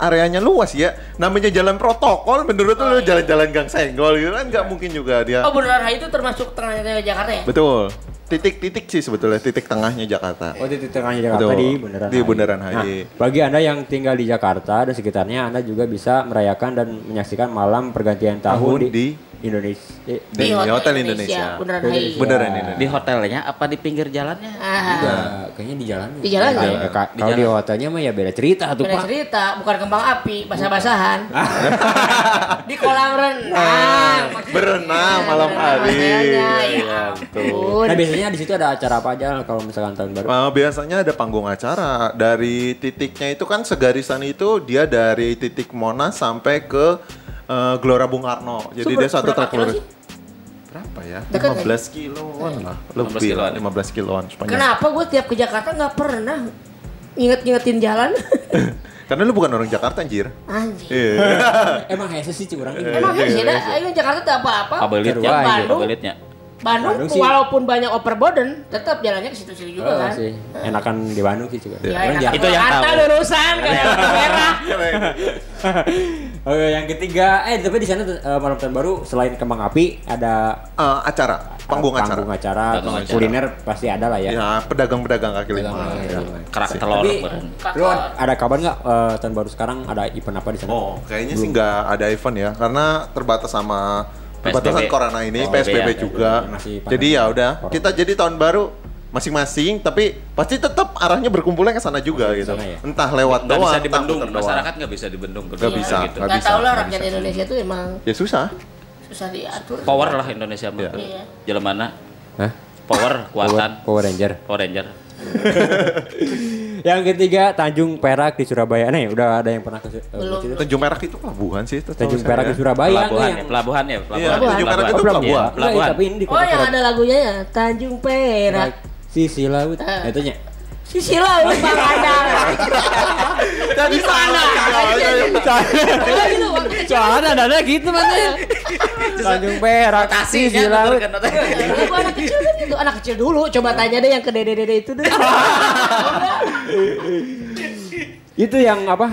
areanya luas ya. Namanya jalan protokol menurut lu jalan-jalan gang senggol gitu kan nggak mungkin juga dia. Oh beneran itu termasuk tengahnya Jakarta ya? Betul. Titik-titik sih sebetulnya titik tengahnya Jakarta. Oh, di tengahnya Jakarta Betul. di Bundaran Di Bundaran HI. Nah, bagi Anda yang tinggal di Jakarta dan sekitarnya, Anda juga bisa merayakan dan menyaksikan malam pergantian tahun, Tahun di, di Indonesia. Eh, di Hotel Indonesia. Beneran Beneran. hai. Beneran Ya. ini. Di hotelnya apa di pinggir jalannya? Ah, Enggak, kayaknya di jalan. Di jalan ya? Ka- Kalau di hotelnya mah ya beda cerita tuh, beda Pak. cerita, bukan kembang api, basah-basahan. di kolam renang. Berenang malam hari. Hotelnya, ya Iya, betul. Nah, biasanya di situ ada acara apa aja kalau misalkan tahun baru? Uh, biasanya ada panggung acara dari titiknya itu kan segarisan itu dia dari titik Monas sampai ke uh, Gelora Bung Karno. Jadi Itu dia satu kilo lurus. Berapa ya? Dekat 15 kiloan lah. 15 Lebih kiloan lah, ya? 15 kiloan sepanjang. Kenapa gue tiap ke Jakarta nggak pernah inget-ingetin jalan? <laughs> Karena lu bukan orang Jakarta anjir. Anjir. Iya. Emang hese sih curang ini. Emang sih ada, ayo Jakarta tuh apa-apa. Bandung, kabelitnya. Bandung, Bandung sih- walaupun banyak overburden, tetap jalannya ke situ-situ juga Oh, kan. sih. Enakan di Bandung sih juga. Ya, Orang enak. Jakarta- Itu yang tahu. lulusan kayak merah. <laughs> <laughs> Oke, yang ketiga, eh tapi di sana eh, malam tahun baru selain kembang api ada Uh, acara, panggung acara. panggung acara, Panggung acara. kuliner pasti ada lah ya. Ya, pedagang-pedagang kaki lima. Pedagang kaki Ya. lima. Kerak telur. Tapi lu ada kabar nggak eh, tahun baru sekarang ada event apa di sana? Oh, kayaknya sih nggak ada event ya, karena terbatas sama perbatasan PSBB. corona ini, Oh, PSBB ya. juga. Masih Jadi ya udah, kita jadi tahun baru masing-masing, tapi pasti tetap arahnya berkumpulnya ke sana juga gitu. sana ya? Entah lewat Nggak doang, bisa dibendung, masyarakat nggak bisa dibendung. Nggak Iya, bisa, gitu. nggak Gak bisa, tau lah rakyat bisa. Indonesia tuh emang Ya susah. susah diatur. Power lah Indonesia mah. Iya. Iya. Jalan mana? Hah? Power, Power, kuatan. Power Ranger. Power Ranger. <laughs> Yang ketiga Tanjung Perak di Surabaya. Nih, udah ada yang pernah ke, eh, ke Belum. Tanjung Perak itu pelabuhan sih. itu Tanjung Perak di Surabaya Pelabuhan, ya, yang- pelabuhan ya, Iya, pelabuhan. Tanjung Perak itu Oh, pelabuhan. Iya, Enggak, pelabuhan. tapi ini di Oh yang ada lagunya ya, Tanjung Perak. Sisi laut. Ah. Nah, itunya. Sisi laut Bang Adang. <laughs> Jadi Gimana? Oh <laughs> gitu waktu kecil. Soalnya ada gitu mana Tanjung Perak, sisi Notasinya laut. bener kan, notasinya. Ya, gua anak kecil kan gitu, anak kecil dulu. Coba tanya deh yang ke dede-dede itu deh. <laughs> Itu yang apa?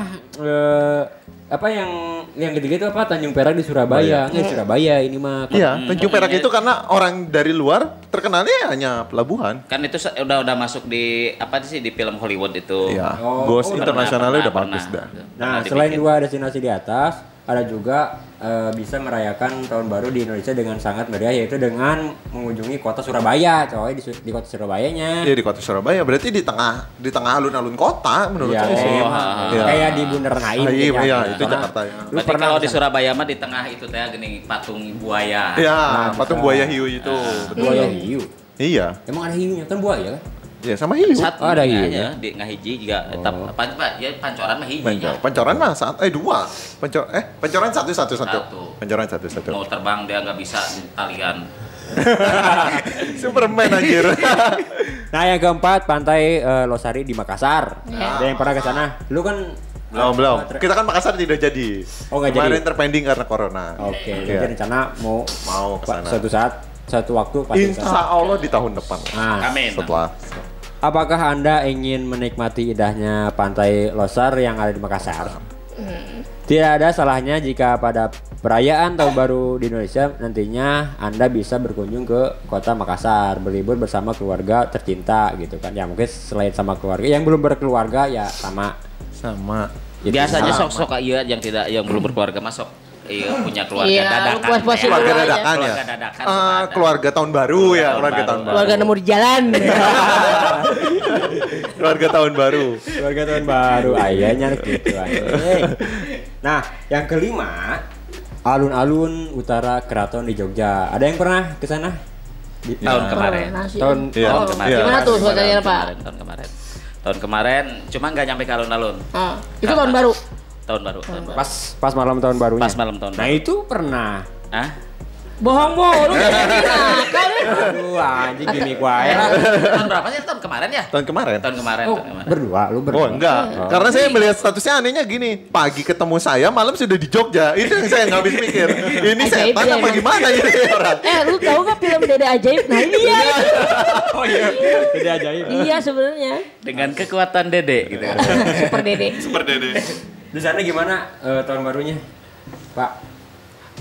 Apa yang yang ketiga itu apa Tanjung Perak di Surabaya. Nggak, di Surabaya ini mah. Iya, Tanjung Perak itu karena orang dari luar terkenalnya hanya pelabuhan. Kan itu udah udah masuk di apa sih di film Hollywood itu. Iya, Oh, Ghost oh, internasionalnya udah Pernah, bagus pernah. dah. Nah, Pernah selain dibikin. dua destinasi di atas, ada juga eh, bisa merayakan tahun baru di Indonesia dengan sangat meriah yaitu dengan mengunjungi kota Surabaya, coy di, di kota Surabayanya. Iya di kota Surabaya, berarti di tengah di tengah alun-alun kota menurut Iya, saya sih. kayak, Oh, Iya. kayak di Bundaran HI. Ah, mungkin iya, ya. iya, itu Karena Jakarta ya. Lu Berarti pernah kalau di? Surabaya mah di tengah itu teh gini patung buaya. Iya, Nah, patung buaya hiu itu. betul. Buaya hiu. Iya, Emang ada hiunya kan buaya kan? Iya sama hiu. Satu Oh, ada nya hiunya. aja, di ngahiji juga etap apa apa ya pancoran mah hiji. Pancor. Pancoran mah saat eh dua. Pancor eh pancoran satu satu satu. Satu. Pancoran satu satu. Mau terbang dia nggak bisa di talian. <laughs> Superman anjir. <laughs> Nah, yang keempat pantai eh, Losari di Makassar. Ya. Ada yang pernah ke sana? Lu kan belum belum. Kita kan Makassar tidak jadi. Oh, nggak Kemarin jadi? terpending karena corona. Oke, Iya. jadi rencana mau Mau ke sana. suatu saat suatu waktu pasti. Insya Allah di tahun depan. Nah, Amin. Setelah apakah Anda ingin menikmati indahnya pantai Losar yang ada di Makassar? Tidak ada salahnya jika pada perayaan Tahun Baru di Indonesia nantinya Anda bisa berkunjung ke kota Makassar, berlibur bersama keluarga tercinta gitu kan. Ya mungkin selain sama keluarga, yang belum berkeluarga ya sama sama. Biasanya Sama. sok-sok iya yang tidak yang belum berkeluarga masuk iya punya keluarga Iya, dadakan. lu puas-puasin ya. keluarga dadakan ya. Keluarga dadakan Ah, suka ada. keluarga tahun baru ya, Tahun keluarga baru. tahun baru. Keluarga nemu di jalan. <laughs> Keluarga tahun baru. keluarga tahun baru ayahnya gitu anjing. <laughs> Nah, yang kelima alun-alun utara keraton di Jogja. Ada yang pernah ke sana? Di- tahun kemarin. Pernah sih. Tahun. Oh, Tahun kemarin. Gimana tuh Tahun suasananya Pak? kemarin, Tahun kemarin. Tahun kemarin cuma nggak nyampe ke alun-alun. Ah, itu tahun baru. Tahun baru. Tahun baru. pas pas malam tahun barunya. Pas malam tahun Nah, baru. itu pernah. Hah? Bohong mulu nakal. Aduh, anjing gini gua ya. tahun berapa sih? Tahun kemarin ya? Tahun kemarin. Tahun kemarin. Oh, tahun kemarin. berdua, lu berdua. Oh enggak, karena saya melihat statusnya anehnya gini, pagi ketemu saya, malam sudah di Jogja. Itu yang saya nggak habis pikir. Ini Ajaib setan ya, apa emang. gimana ini orang? Eh, lu tahu gak film Dede Ajaib? Nah, ini ya. <laughs> Oh iya, jadi ajaib. Iya sebenarnya. Dengan kekuatan Dede gitu. Super Dede. Super Dede. Di sana gimana eh, tahun barunya? Pak.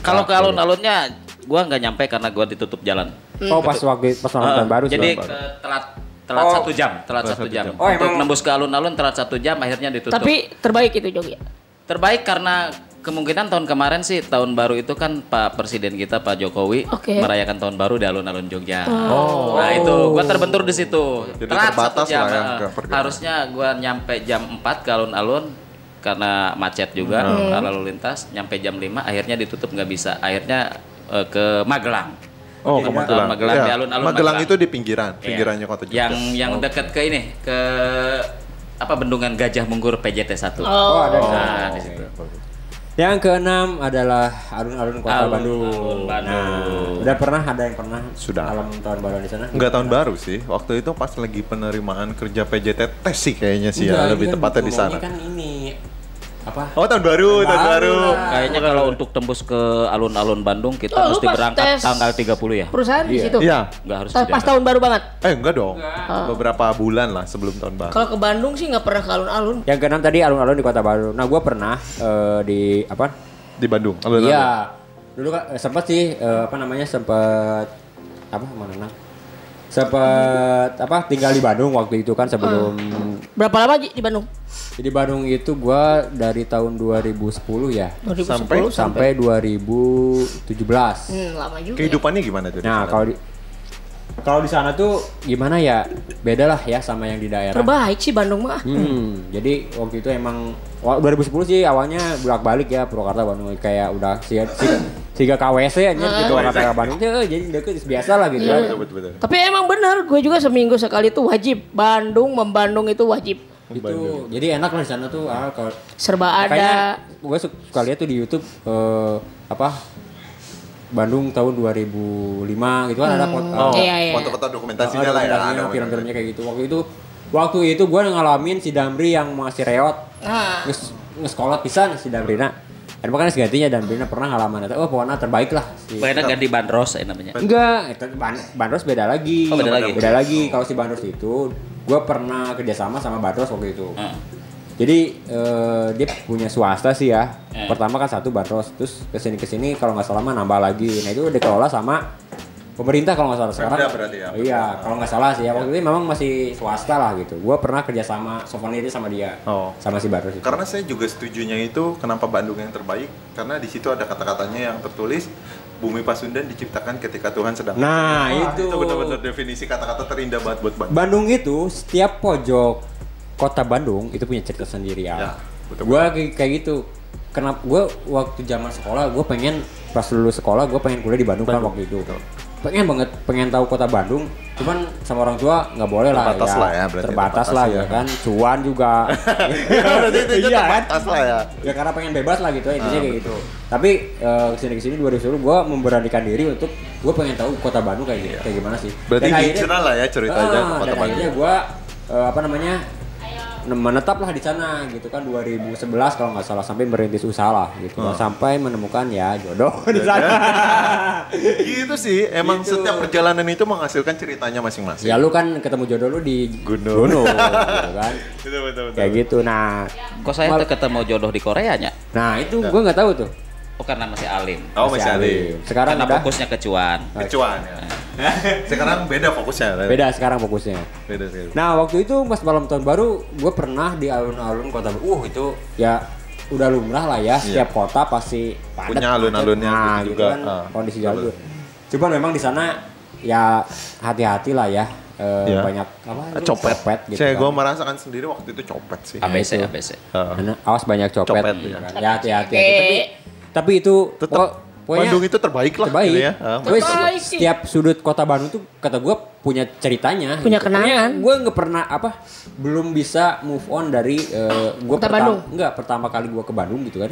Kalau ke alun-alunnya gua nggak nyampe karena gua ditutup jalan. Oh, pas waktu pas malam tahun Eh, baru Jadi ke telat telat Oh. satu jam, telat Telat satu satu jam. jam. Oh, Untuk emang- nembus ke alun-alun telat satu jam, akhirnya ditutup. Tapi terbaik itu Jogja. terbaik karena kemungkinan tahun kemarin sih tahun baru itu kan Pak Presiden kita Pak Jokowi Oke. merayakan tahun baru di alun-alun Jogja. Nah itu gua terbentur di situ. Jadi Telat terbatas satu jam. lah ya. Harusnya gua nyampe jam 4 ke alun-alun karena macet juga lalu lintas. Nyampe jam 5 akhirnya ditutup nggak bisa. Akhirnya eh, ke Magelang. Oh, ke Jadi, Magelang. eh, Magelang Ya, di alun-alun Magelang Magelang. itu di pinggiran, Iya. pinggirannya kota Jogja. Yang yang dekat ke ini ke apa bendungan Gajah Mungkur PJT 1. Oh, ada di sana. Nah, di situ. Yang keenam adalah alun-alun kota Alun-alun Bandung. Bandung. Nah, udah pernah ada yang pernah Sudah. malam tahun baru di sana? Enggak tahun baru sih. Waktu itu pas lagi penerimaan kerja PJT tes sih kayaknya sih Enggak, ya, lebih kan tepatnya di ngomongnya sana. kan ini apa? Oh, tahun baru, tahun Baru baru. lah. Kayaknya kalau untuk tembus ke alun-alun Bandung kita Oh, mesti berangkat tes tanggal 30 ya. Perusahaan di Iya. situ. Iya. Enggak harus Ta- di Pas tahun baru banget. Eh, enggak dong. Oh. Beberapa bulan lah sebelum tahun baru. Kalau ke Bandung sih nggak pernah ke alun-alun. Yang keenam tadi alun-alun di kota Bandung. Nah, gua pernah eh, di apa? Di Bandung. alun-alun. Iya. Dulu kan eh, sempat sih eh, apa namanya sempat apa mana? Sempat apa tinggal di Bandung waktu itu kan sebelum Berapa lama Ji, di Bandung? Jadi Bandung itu gua dari tahun 2010 ya 2010 sampai 2017. Hmm, lama juga. ya. Kehidupannya gimana tuh? di Nah, kalau di kalau di sana tuh gimana ya? Beda lah ya sama yang di daerah. Terbaik sih Bandung mah. Hmm, jadi waktu itu emang wa- 2010 sih awalnya bolak-balik ya Purwakarta Bandung kayak udah siga, siga KWC aja gitu Purwakarta ke Bandung tuh jadi deket biasa lah gitu kan. Betul, betul, betul. Tapi emang bener, gue juga seminggu sekali tuh wajib. Bandung, membandung itu wajib. Gitu. Jadi enak lah di sana tuh ah, kalau Serba Makanya ada. gue suka lihat tuh di YouTube eh, apa Bandung tahun 2005 gitu kan ada foto Oh, Iya, iya. foto-foto dokumentasinya ada lah ya. film-filmnya kayak gitu. Waktu itu waktu itu gue ngalamin si Damri yang masih reot Nah, nges ngeskolot pisan si Damrina. Dan makanya segantinya Damrina pernah ngalaman itu. Oh, pokoknya terbaik lah. Si. Pokoknya ganti bandros ya namanya. Enggak, itu Ban- Bandros beda lagi. Oh, beda lagi. Beda lagi. Kalau si Bandros itu, gue pernah kerjasama sama Bandros waktu itu. Heeh. Jadi eh, dia punya swasta sih ya. Eh. Pertama kan satu bandros, terus ke sini ke sini kalau nggak salah mah nambah lagi. Nah itu dikelola sama pemerintah kalau nggak salah sekarang. Pemda berarti ya? Iya, kalau nggak salah sih ya waktu itu memang masih swasta lah gitu. Gua pernah kerja sama souvenir sama dia, Oh. sama si bandros itu. Karena saya juga setujunya itu kenapa Bandung yang terbaik karena di situ ada kata-katanya yang tertulis Bumi Pasundan diciptakan ketika Tuhan sedang Nah Wah, itu. itu benar-benar definisi kata-kata terindah banget buat Bandung. Bandung itu setiap pojok kota Bandung itu punya cerita sendiri ya. Ya, betul gua kayak, kayak gitu. Kenapa gua waktu zaman sekolah gua pengen pas lulus sekolah gua pengen kuliah di Bandung, kan waktu itu. Pengen banget pengen tahu kota Bandung, cuman sama orang tua nggak boleh lah Terbatas ya. lah ya, berarti terbatas terbatas lah ya. ya kan. Cuan juga. <laughs> Berarti itu Iya kan? terbatas lah ya. ya karena pengen bebas lah gitu intinya Ah, kayak gitu. Tapi eh, ke sini ke sini 2010 gua memberanikan diri untuk gua pengen tahu kota Bandung kayak kayak gimana sih. Iya. Berarti Dan akhirnya- lah ya ceritanya ke kota dan Bandung. akhirnya gue apa namanya menetaplah di sana gitu kan 2011 kalau nggak salah sampai merintis usaha lah gitu kan. sampai menemukan ya jodoh di sana. <laughs> gitu sih, emang Gitu. setiap perjalanan itu menghasilkan ceritanya masing-masing. ya lu kan ketemu jodoh lu di Gunung. gunung <laughs> gitu kan. Betul, betul, betul. Kayak gitu. Nah, Kok saya ketemu jodoh di Korea nya? nah itu gue nggak tahu tuh. Oh karena masih alim. Oh, masih alim. Sekarang karena udah fokusnya ke cuan. Kecuan ya. <laughs> Sekarang beda fokusnya. beda sekarang fokusnya. Beda sekali. Nah waktu itu pas malam tahun baru gue pernah di alun-alun kota Uh itu ya udah lumrah lah ya setiap kota pasti padat. Punya alun-alunnya nah, gitu gitu juga. kan Ah, kondisi jalur cuman memang di sana ya hati-hati lah ya eh, Iya. banyak apa itu, Copet. gitu Saya kan. gue merasakan sendiri waktu itu copet sih. ABC. ABC. Karena awas banyak copet, Copet, gitu kan. ya hati-hati Eh. tapi tapi itu Tetap Bandung itu terbaik lah. terbaik. gitu ya. Ah, Terbaik sih. setiap sudut kota Bandung tuh kata gue punya ceritanya. Punya kenangan. Gue nggak pernah apa belum bisa move on dari gue Kota Bandung. Enggak pertama kali gue ke Bandung gitu kan.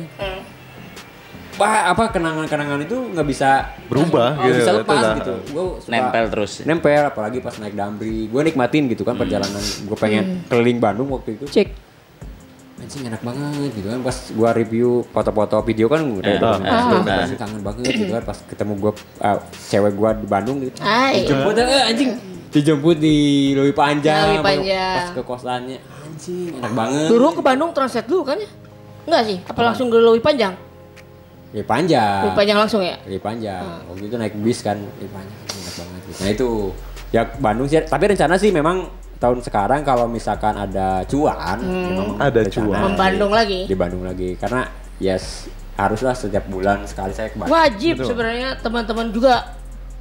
Bah, apa kenangan-kenangan itu nggak bisa Berubah nggak gitu, bisa betul lepas lah. gitu. Gue Nempel terus. Nempel apalagi pas naik Damri. Gue nikmatin gitu kan perjalanan. Gue pengen keliling Bandung waktu itu Cek. Anjing enak banget gitu kan pas gua review foto-foto video kan udah Eh, eh, gua eh. pasti kangen banget gitu kan pas ketemu gua ah, cewek gua di Bandung gitu Hai. dijemput eh, anjing dijemput di Lewi Panjang Lewi Panjang. pas ke kosannya anjing enak banget Dulu ke Bandung transit dulu kan ya? Enggak sih? Apa langsung ke Lewi Panjang? Lewi Panjang Lewi Panjang langsung ya? Lewi Panjang waktu itu naik bis kan Lewi Panjang enak banget gitu. nah itu ya Bandung sih tapi rencana sih memang tahun sekarang kalau misalkan ada cuan memang Ada cuan. Membandung lagi. di Bandung lagi karena yes haruslah setiap bulan sekali saya ke Bandung. Wajib sebenarnya teman-teman juga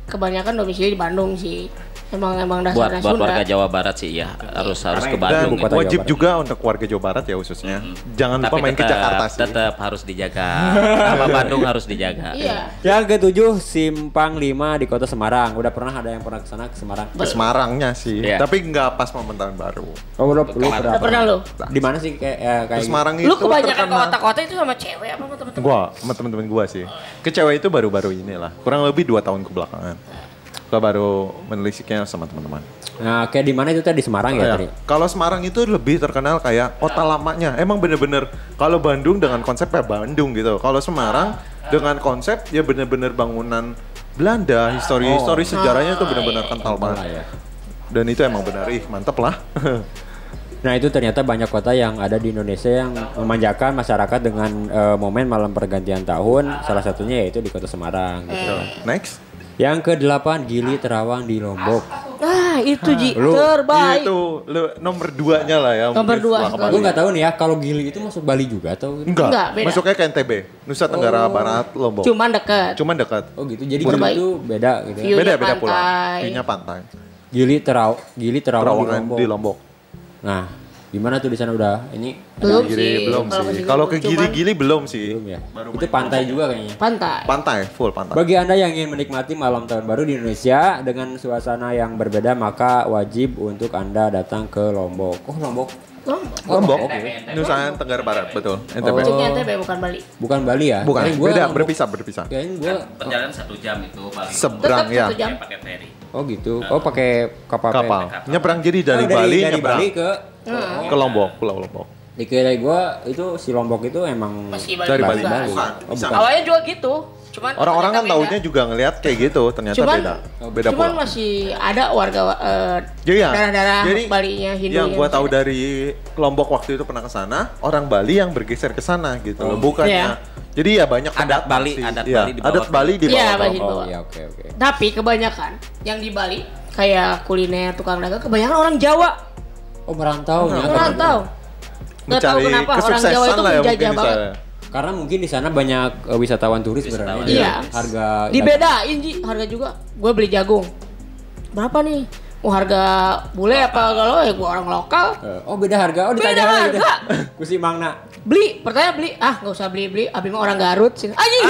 kebanyakan domisili di Bandung sih. Emang emang Buat dasarnya buat Sunda. warga Jawa Barat sih ya harus harus ke Karena Bandung. Ya. wajib Jawa Barat. juga untuk warga Jawa Barat ya khususnya. Jangan lupa Tapi main ke tetap- Jakarta sih. Tetap harus dijaga. <laughs> Nama Bandung harus dijaga. Iya. Yang ketujuh Simpang 5 di Kota Semarang. Udah pernah ada yang pernah ke sana ke Semarang? Ke Semarangnya sih, Iya. tapi nggak pas momen tahun baru. Oh, lu, lu pernah, Udah pernah lu? Di mana sih kayak eh, kayak Ke Semarang Lu itu kebanyakan ke kota-kota itu sama cewek apa sama teman-teman? Gua sama temen-temen gua sih. Ke cewek itu baru-baru inilah, kurang lebih dua tahun kebelakangan. Gua baru menelisiknya sama teman-teman. Nah, kayak di mana itu tadi di Semarang ya, Ya, tadi? Kalau Semarang itu lebih terkenal kayak kota lamanya. Emang bener-bener kalau Bandung dengan konsepnya Bandung gitu. Kalau Semarang dengan konsep ya bener-bener bangunan Belanda, histori-histori sejarahnya tuh bener-bener kental Kental banget. ya. Dan itu emang benar, ih mantep lah. <laughs> Nah, itu ternyata banyak kota yang ada di Indonesia yang memanjakan masyarakat dengan eh, momen malam pergantian tahun. Salah satunya yaitu di Kota Semarang gitu. Next. Yang ke-8 Gili Terawang di Lombok. Ah, itu Ji, Lu- terbaik. Itu lu- nomor duanya lah ya. Nomor dua. Gue nggak tahu nih ya kalau Gili itu masuk Bali juga atau Enggak, Enggak, beda. masuknya ke NTB, Nusa Tenggara Barat, Lombok. Cuman deket. Cuman dekat. Oh gitu. Jadi. Gili itu beda gitu. ya. Beda beda pulau. View-nya pantai. Gili Teraw Gili Terawang di Terawangan Lombok. di Lombok. Nah, gimana tuh di sana udah ini Belum Giri sih. belum sih. Kalau ke Gili-Gili belum sih. belum ya? Baru itu pantai juga kayaknya. Pantai. Pantai, full pantai. Bagi Anda yang ingin menikmati malam tahun baru di Indonesia dengan suasana yang berbeda, maka wajib untuk Anda datang ke Lombok. Oh, Lombok. Lombok. Lombok, Oke. Nusa Tenggara Barat, betul. NTB. Oh. Ujungnya NTB bukan Bali. Bukan Bali ya? Bukan, gua beda, berpisah, berpisah. Kirain gua Perjalanan satu jam itu paling. Seberang ya. satu jam. Pakai ferry. Oh gitu. Oh pakai kapal. Kapal. Nyebrang jadi dari, Oh, Bali dari nyebrang Bali ke ke Lombok, Pulau Lombok. Dikira gua itu si Lombok itu emang Masih Bali. Dari Bali. Bukan, Oh, bukan. Awalnya juga gitu. Cuman Orang-orang kan taunya juga ngelihat kayak gitu, ternyata cuman, beda. Beda cuman pula. masih ada warga eh, Jadi ya, daerah-daerah jadi Bali-nya Hindu yang gua tahu beda. dari Lombok waktu itu pernah ke sana, orang Bali yang bergeser ke sana gitu loh, bukannya. Iya. Jadi ya banyak Adat Bali- sih. adat Iya, Bali dibawa adat ke- Bali di Iya, bawah. Bali Oh dibawa. iya oke oke. Tapi kebanyakan yang di Bali kayak kuliner tukang dagang kebanyakan orang Jawa, Oh merantau ya. merantau. Gak tahu Mencari kenapa orang kesuksesan Jawa itu lah ya di banget. sana. Karena mungkin di sana banyak eh, wisatawan turis Wisatawan. sebenarnya. Iya. Harga Dibedain Ji, harga juga. Gue beli jagung. Berapa nih? Mau harga bule apa kalau ya gue orang lokal. Eh, oh beda harga. Oh Beda ditanya lagi gitu. <laughs> harga. Kusi Mangna. Beli, pertanyaan beli. Ah, nggak usah beli-beli. Abi mah orang Garut sih. <laughs> Anjing.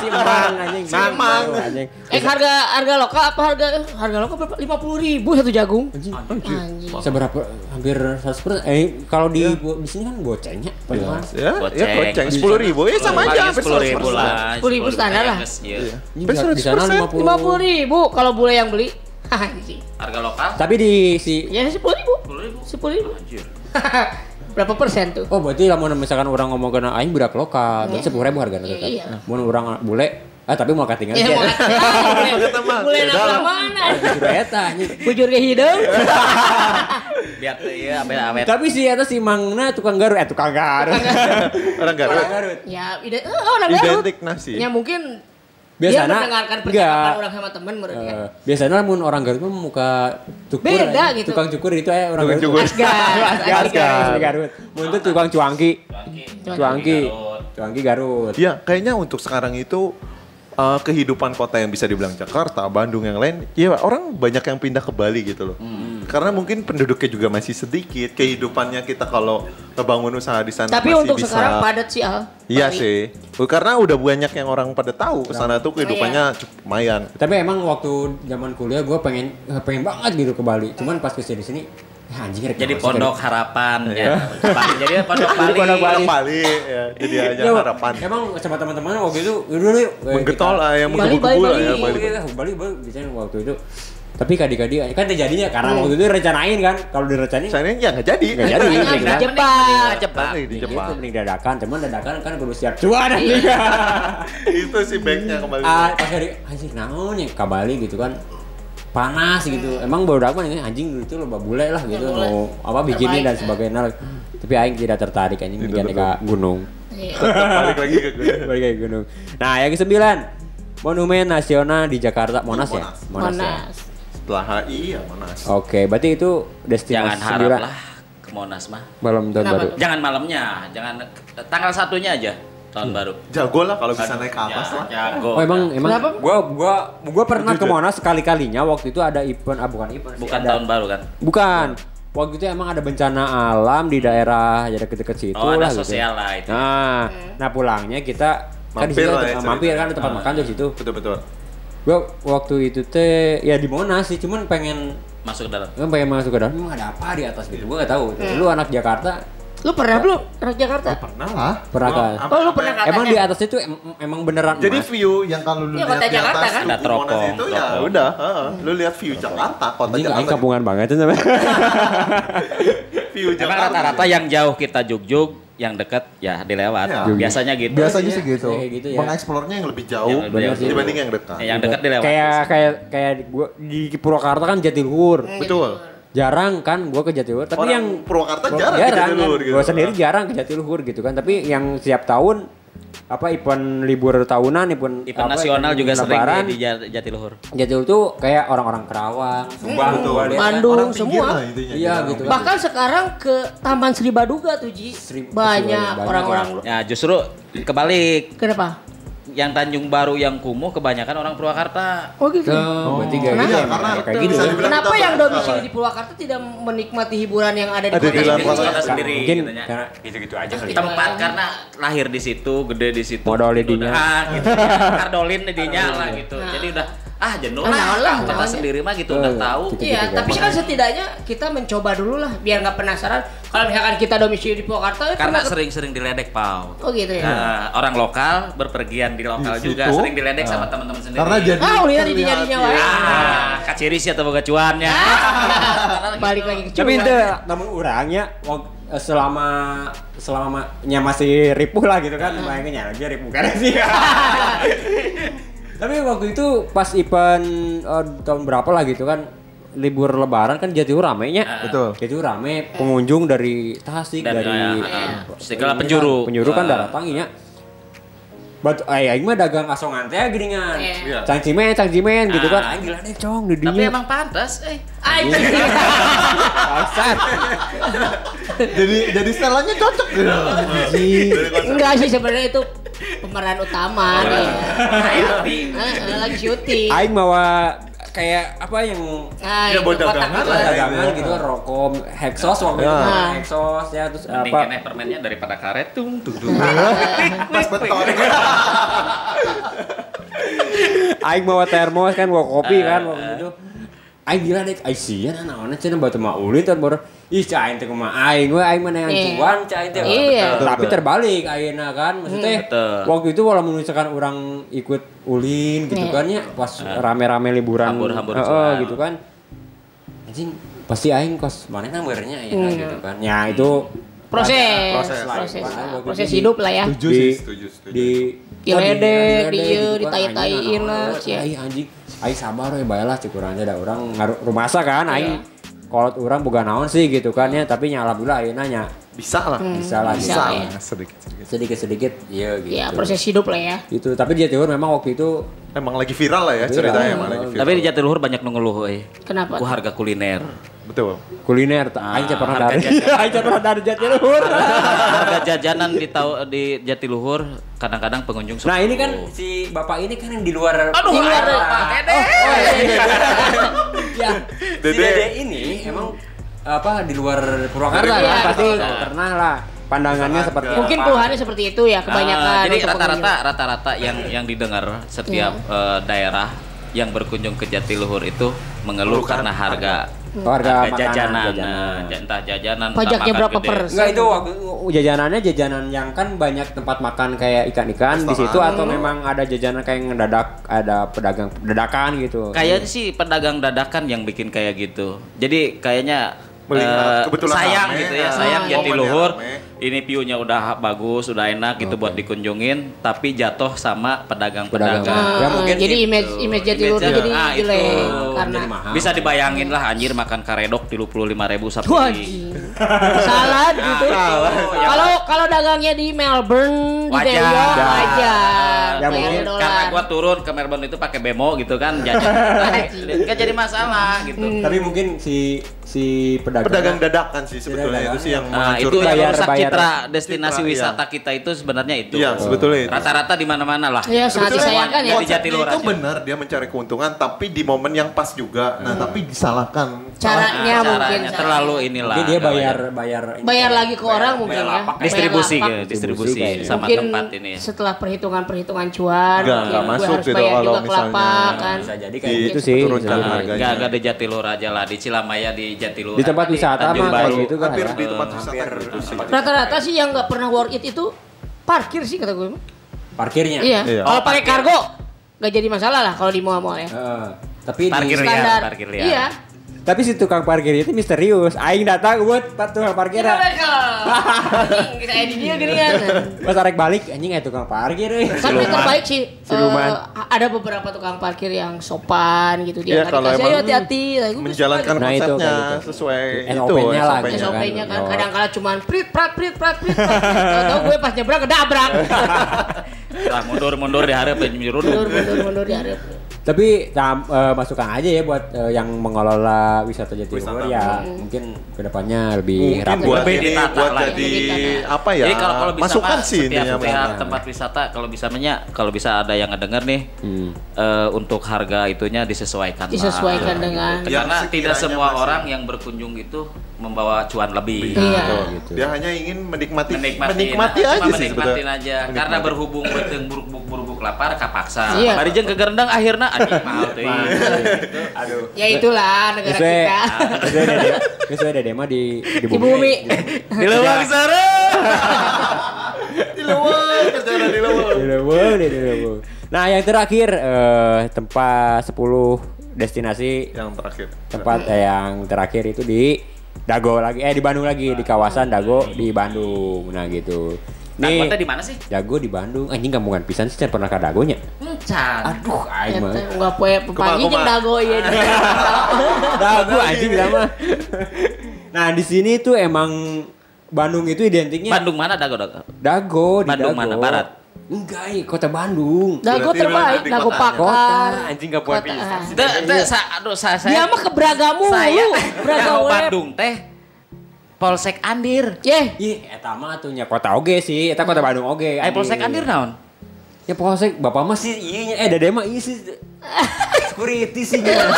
Si Mang anjing. Mang. anjing. Eh harga harga lokal apa harga harga lokal berapa? Lima puluh ribu satu jagung. Anjing. Anjing. Seberapa hampir 100%. Eh kalau di di sini kan gocengnya. Padahal. Ya, Goceng. ya goceng sepuluh ribu, ya sama aja. sepuluh ribu 100%. lah. 10.000 standar lah. Iya. Di sana 100%. 50. Lima puluh ribu kalau bule yang beli. Harga lokal Tapi di si Ya sepuluh ribu. sepuluh ribu. Sepuluh ribu. Anjir. <laughs> Berapa persen tuh? Oh berarti lah misalkan orang ngomong kena aing budak lokal, berarti sepuluh ribu harga tetap. Iya. Mun orang bule, ah tapi mau ketinggalan Ya sih. mau <laughs> bule nama mana? Sudah eta anjing. <laughs> Bujur ke hidung. Biar iya abe abe. Tapi si eta si Mangna tukang garut, eh tukang garut. Orang Garut. Tukang garut. Ya, ide oh, orang Garut. Identik nasi. Ya mungkin Biasanya dia mendengarkan enggak. percakapan orang sama temen menurutnya. Eh, biasanya mun orang Garut mah muka cukur. Beda gitu. Tukang cukur itu ya orang Tukang Garut. cukur. <laughs> Asgar, Asgar, Asgar. Garut. Mun itu tukang cuangki. Cuangki. Garut. Cuangki Garut. Ya, kayaknya untuk sekarang itu uh, kehidupan kota yang bisa dibilang Jakarta, Bandung yang lain, ya orang banyak yang pindah ke Bali gitu loh. Karena mungkin penduduknya juga masih sedikit, kehidupannya kita kalau ngebangun usaha di sana Tapi masih untuk bisa. sekarang padat sih Al. Iya Bali. sih. Oh, Karena udah banyak yang orang pada tahu ke sana tuh kehidupannya cukup lumayan. Tapi emang waktu zaman kuliah gue pengen pengen banget gitu ke Bali. Cuman pas ke sini di sini, <laughs> ya anjing Jadi pondok sekali. harapan ya. Jadi pondok Bali. pondok Bali. Ya, jadi aja Ya, harapan. Emang sama teman-teman waktu itu dulu yuk. eh, Menggetol lah yang Iya, menggebu-gebu lah ya Bali. Bali. Iya, Bali, biasanya waktu itu. Tapi kadi-kadi kan terjadinya karena waktu itu rencanain kan. Kalau direncanain Sana ya nggak jadi. nggak jadi. Di Jepang. Jepang. Di Gitu, Jepang. mending dadakan, cuman dadakan kan kudu siap cuan nanti. Itu sih baiknya kembali. Ah, pas hari anjing naon ya ke Bali gitu kan. Panas gitu. Emang baru dapat ini anjing dulu itu loba bule lah gitu bule. mau apa Terbaik. dan sebagainya. Tapi aing tidak tertarik anjing bikin <laughs> ke gunung. Iya. Balik lagi <laughs> ke gue. Balik ke gunung. Nah, yang kesembilan Monumen Nasional di Jakarta Monas, ya? Monas. ya? Monas. Setelah HI ya Monas. Oke, berarti itu destinasi Jangan harap lah ke Monas mah. malam tahun baru. Jangan malamnya, jangan tanggal satunya aja tahun Hmm. baru. Jago lah kalau bisa naik ke atas Ya, lah. Jago. Oh emang emang Kenapa? gua gua gua pernah ke Monas sekali-kalinya waktu itu ada event ah bukan event sih, Bukan ada- tahun baru kan? Bukan. Waktu itu emang ada bencana alam di daerah ya deket-deket situ Oh, ada lah gitu. sosial lah itu. Nah, nah pulangnya kita kan di Mampir situ lah ada- ya mampir kan di tempat makan tuh situ. Betul betul. Gua waktu itu teh ya di Monas sih, cuman pengen Masuk ke dalam. kan pengen masuk ke dalam, emang ada apa di atas gitu. Gua nggak tahu. Lu anak Jakarta Lu pernah belum anak Jakarta? Pernah lah. Pernah kan? apa- Oh, lu pernah emang katanya? di atasnya tuh em- emang beneran Jadi emas. view yang kalau lu Iya, lihat kota di Jakarta atas kan? Ada Monas teropong, itu ya udah, heeh. lu lihat view Jakarta, kota Jakarta. kampungan banget sama. <laughs> View Emang Jakarta. rata-rata yang jauh kita jugjug, yang dekat ya dilewat. Ya. Biasanya gitu. biasanya sih gitu. Kayak gitu ya. Mengeksplornya yang lebih jauh Yang lebih sih. dibanding yang dekat. Ya, yang dekat dilewat. kayak kayak kayak di- gua di Purwakarta kan Jatiluhur. Betul. Jarang kan gua ke Jatiluhur, tapi Orang yang Purwakarta Gua- jarang ke Jatiluhur kan. gitu. Gua sendiri jarang ke Jatiluhur gitu kan, tapi yang setiap tahun apa event libur tahunan, event Event apa, nasional event juga sering lebaran, di, di Jat- Jatiluhur. Jatiluhur tuh kayak orang-orang Kerawang, Subang, gua lihat kan. Bandung Orang semua. Iya, gitu kan. Bahkan sekarang ke Taman Sri Baduga tuh Ji. Sri- banyak orang-orang. Ya justru kebalik. Kenapa? Yang Tanjung Baru yang kumuh kebanyakan orang Purwakarta. Oh gitu. Oh, berarti kayak Kenapa? gitu ya, Karena kayak gitu. ya. Kenapa yang domisili di Purwakarta tidak menikmati hiburan yang ada di Ada kota di luar sendiri? kota. Kota sendiri Mungkin gitu ya. karena gitu-gitu aja kali. Tempat karena lahir di situ, gede di situ. Modal Gitu didinya. Ah, gitu. ya. <laughs> Kardolin didinya lah gitu. Nah. Jadi udah ah jenuh Ah, lah, lah, ya. sendiri mah gitu udah tahu. gitu. Iya, kan. tapi kan setidaknya kita mencoba dulu lah biar nggak penasaran. Kalau misalkan kita domisili di Purwakarta ya Karena sering-sering diledek pau. Oh gitu ya. Nah, orang lokal berpergian di lokal Di juga situ. sering diledek sama teman-teman sendiri. Karena jadi Ah, ulihan di terlihat, jadinya ya. wae. ah, kaciri sih atau boga cuannya. <laughs> Balik lagi ke Tapi cuan. itu namun orangnya wak- eh, selama selama nya masih ripuh lah gitu kan bayangin lagi ripuh kan sih <laughs> tapi waktu itu pas event eh, tahun berapa lah gitu kan libur lebaran kan Jatiluhur ramenya Betul. Jatiluhur rame pengunjung dari Tasik Dari- dari segala penjuru. penjuru kan Ah. datang ya Batu, ay, aing mah dagang asongan teh geringan. Iya. Cang cimen, cang cimen gitu kan. Ah. Aing gila deh cong di Tapi emang pantas, eh. Anjing. Bangsat. jadi jadi setelannya cocok gitu. Enggak sih sebenarnya itu pemeran utama. Syuting. Heeh, lagi syuting. Aing bawa kayak apa yang Nah, Ya, buat dagangan lah ya. dagangan gitu kan rokok hexos waktu itu Ya. kan, hexos ya terus Mending apa kene permennya daripada karet tung tung tung. <laughs> Pas beton. Aing bawa termos kan bawa kopi Eh, kan waktu itu Aing gila deh, Aing sieun naonnya cenah batu mah ulin tuh baru ih cah aing teh kumaha aing we aing mah neangan Iya. cuan cah aing teh. Iya. Tapi terbalik ayeuna kan maksudnya Betul. waktu itu walaupun misalkan orang ikut ulin gitu Iya. kan ya pas rame-rame liburan Hambur-hambur heeh, cuan. gitu kan. Anjing pasti aing kos mana namanya ya Hmm. gitu kan. Ya itu Proses, Proses. proses, Waktu proses hidup lah ya. Setuju di, sih, setuju, setuju. di Diledek, di- dieu, gitu kan, ditai-taiin lah, anjing, aing sabar we bae lah cukuran ada orang ngaruh rumasa kan Iya. aing kolot orang boga naon sih gitu kan ya tapi nya alhamdulillah ayeuna nya Bisa lah. bisa lah bisa bisa lah lah. ya. Sedikit, sedikit. sedikit sedikit iya gitu Ya, proses hidup lah ya. itu tapi di Jatiluhur memang waktu itu Emang lagi viral lah ya Viral. ceritanya emang lagi viral. Tapi di Jatiluhur banyak ngeluh eh. Kenapa? Ku harga kuliner. Betul. kuliner tak aing pernah harga dari <laughs> aing pernah dari Jatiluhur harga jajanan di tau di Jatiluhur kadang-kadang pengunjung nah ini kan si bapak ini kan yang di luar Aduh, Di luar Pak Dede. <laughs> ya si Dede. Ini emang apa di luar Purwakarta ya. pasti pernah lah pandangannya Harga. seperti Mungkin keluhannya seperti itu ya kebanyakan. Ah, jadi rata-rata rata-rata yang yang didengar setiap Iya. eh, daerah yang berkunjung ke Jatiluhur itu mengeluh Mengeluhkan karena harga harga makanan, jajanan, jajanan. Nah, j- entah jajanan, entah Pajaknya berapa gede. persen? Enggak itu waktu jajanannya jajanan yang kan banyak tempat makan kayak ikan-ikan di situ atau memang ada jajanan kayak ngedadak ada pedagang dadakan gitu. Kayaknya sih pedagang dadakan yang bikin kayak gitu. Jadi kayaknya Melihat eh, kebetulan sayang rame, gitu ya, ah, sayang Jatiluhur. rame. Ini view-nya udah bagus, udah enak gitu buat dikunjungin, tapi jatuh sama pedagang-pedagang. Pedagang. Ya, mungkin jadi itu. image image Jatiluhur Image-nya, jadi ah, itu. jelek karena Jadi mahal. Bisa dibayangin lah anjir makan karedok di lima ribu anjing. salad <laughs> gitu. Kalau kalau dagangnya di Melbourne, di York, Wajar. wajar. Ya, mungkin. Karena gua turun ke Melbourne itu pakai bemo gitu kan, jajan. <laughs> Kan jadi masalah gitu. Hmm. Tapi mungkin si si pedagang Pedagang dadakan sih sebetulnya Pedagang. itu sih yang Nah, itu yang Bayar- merusak bayar- citra destinasi Citra, iya. wisata kita itu sebenarnya itu. Iya, sebetulnya itu. Rata-rata di mana-mana lah. Iya, sangat disayangkan ya. Di Jatiluhur itu aja. benar dia mencari keuntungan tapi di momen yang pas juga. Nah, tapi disalahkan. Caranya Nah, mungkin caranya terlalu inilah. mungkin dia nggak bayar bayar bayar lagi ke orang mungkin ya. lapak. Bayar distribusi distribusi sama mungkin tempat ini. ya. setelah perhitungan-perhitungan cuan Nggak, mungkin nggak masuk harus gitu bayar kalau juga ke misalnya lapak kan bisa jadi Di- kayak gitu sih. Enggak ada Jatiluhur aja lah, di Cilamaya di Jatiluhur. Di tempat wisata mah kayak gitu kan Hampir ya. di tempat wisata gitu sih. rata-rata sih yang nggak pernah worth it itu parkir sih kata gue Parkirnya. iya Iya. kalau Oh, pakai parkir. kargo nggak jadi masalah lah kalau di mall-mall ya Heeh. tapi di- Parkir liar, standar parkir liar. iya tapi si tukang parkir itu misterius. Aing datang buat pak tukang parkir. Kita saya di dia gini kan Pas arek balik anjing aya tukang parkir euy. tapi terbaik sih Siluman. eh, ada beberapa tukang parkir yang sopan gitu dia Iya, nggak kalau dikasih, emang "Ayo hati-hati Nah, menjalankan Nah, itu konsepnya gitu. sesuai itu SOP-nya lah, SOP-nya. gitu. SOP-nya kan Oh. kadang-kala cuman prit prat prit prat prit. Tahu gue pas nyebrang kedabrak. <laughs> Lah mundur-mundur di hareup nyuruduk. mundur mundur mundur di hareup. Tapi tam- eh, masukan aja ya buat eh, yang mengelola wisata Wisata. ya mungkin ke depannya lebih Mungkin rapi. buat Lebih ini buat lah. jadi apa ya? Jadi kalau kalau bisa masukan mah, sih setiap Bang. tempat wisata kalau bisa menya kalau bisa ada yang ngedenger nih Hmm. eh, untuk harga itunya disesuaikan lah. Disesuaikan Gitu. dengan- Yang karena tidak sekiranya semua masih- orang yang berkunjung itu membawa cuan lebih. Iya. gitu. Dia hanya ingin menikmati menikmati, menikmati cuma aja sih sebetulnya. aja karena Menikmati. berhubung beteng buruk-buruk buruk lapar kapaksa Iya. Bari jeung ke gerendang akhirnya <laughs> teuing Aduh. Ya itulah negara Sesuai, kita. sesuai sesuai dede mah di di Di bumi. di leuweung sare Di kerjaan di luar. Di leuweung, di leuweung. Nah, yang terakhir eh, tempat 10 destinasi Yang terakhir. tempat eh, yang terakhir itu di Dago lagi eh di Bandung lagi di kawasan Dago di Bandung. Nah, gitu. Teh di mana sih? Dago di Bandung. Anjing kampungan pisan sih pernah ka Dagonya. Encan. Aduh, aing mah. Eta enggak poe pepagi Kumaha, jeung dago <laughs> ieu. Dago anjing bilang mah. Nah, di sini tuh emang Bandung itu identiknya Bandung mana Dago Dago? Dago di Bandung Dago. mana? Barat? Enggak, iya, kota Bandung. Dago terbaik, dago kotanya. Kota, pakar. anjing gak poe pisan. Teh teh sa aduh sa saya Dia mah keberagamu saya lu. Braga Dago web. Bandung teh Polsek Andir. Yeh. Ih, eta mah tuh nya kota oge sih, eta kota Bandung oge. Ai Polsek Andir naon? Ya polsek bapak mah sih iya nya. eh dede mah iya sih. <laughs> Security sih nya. <laughs>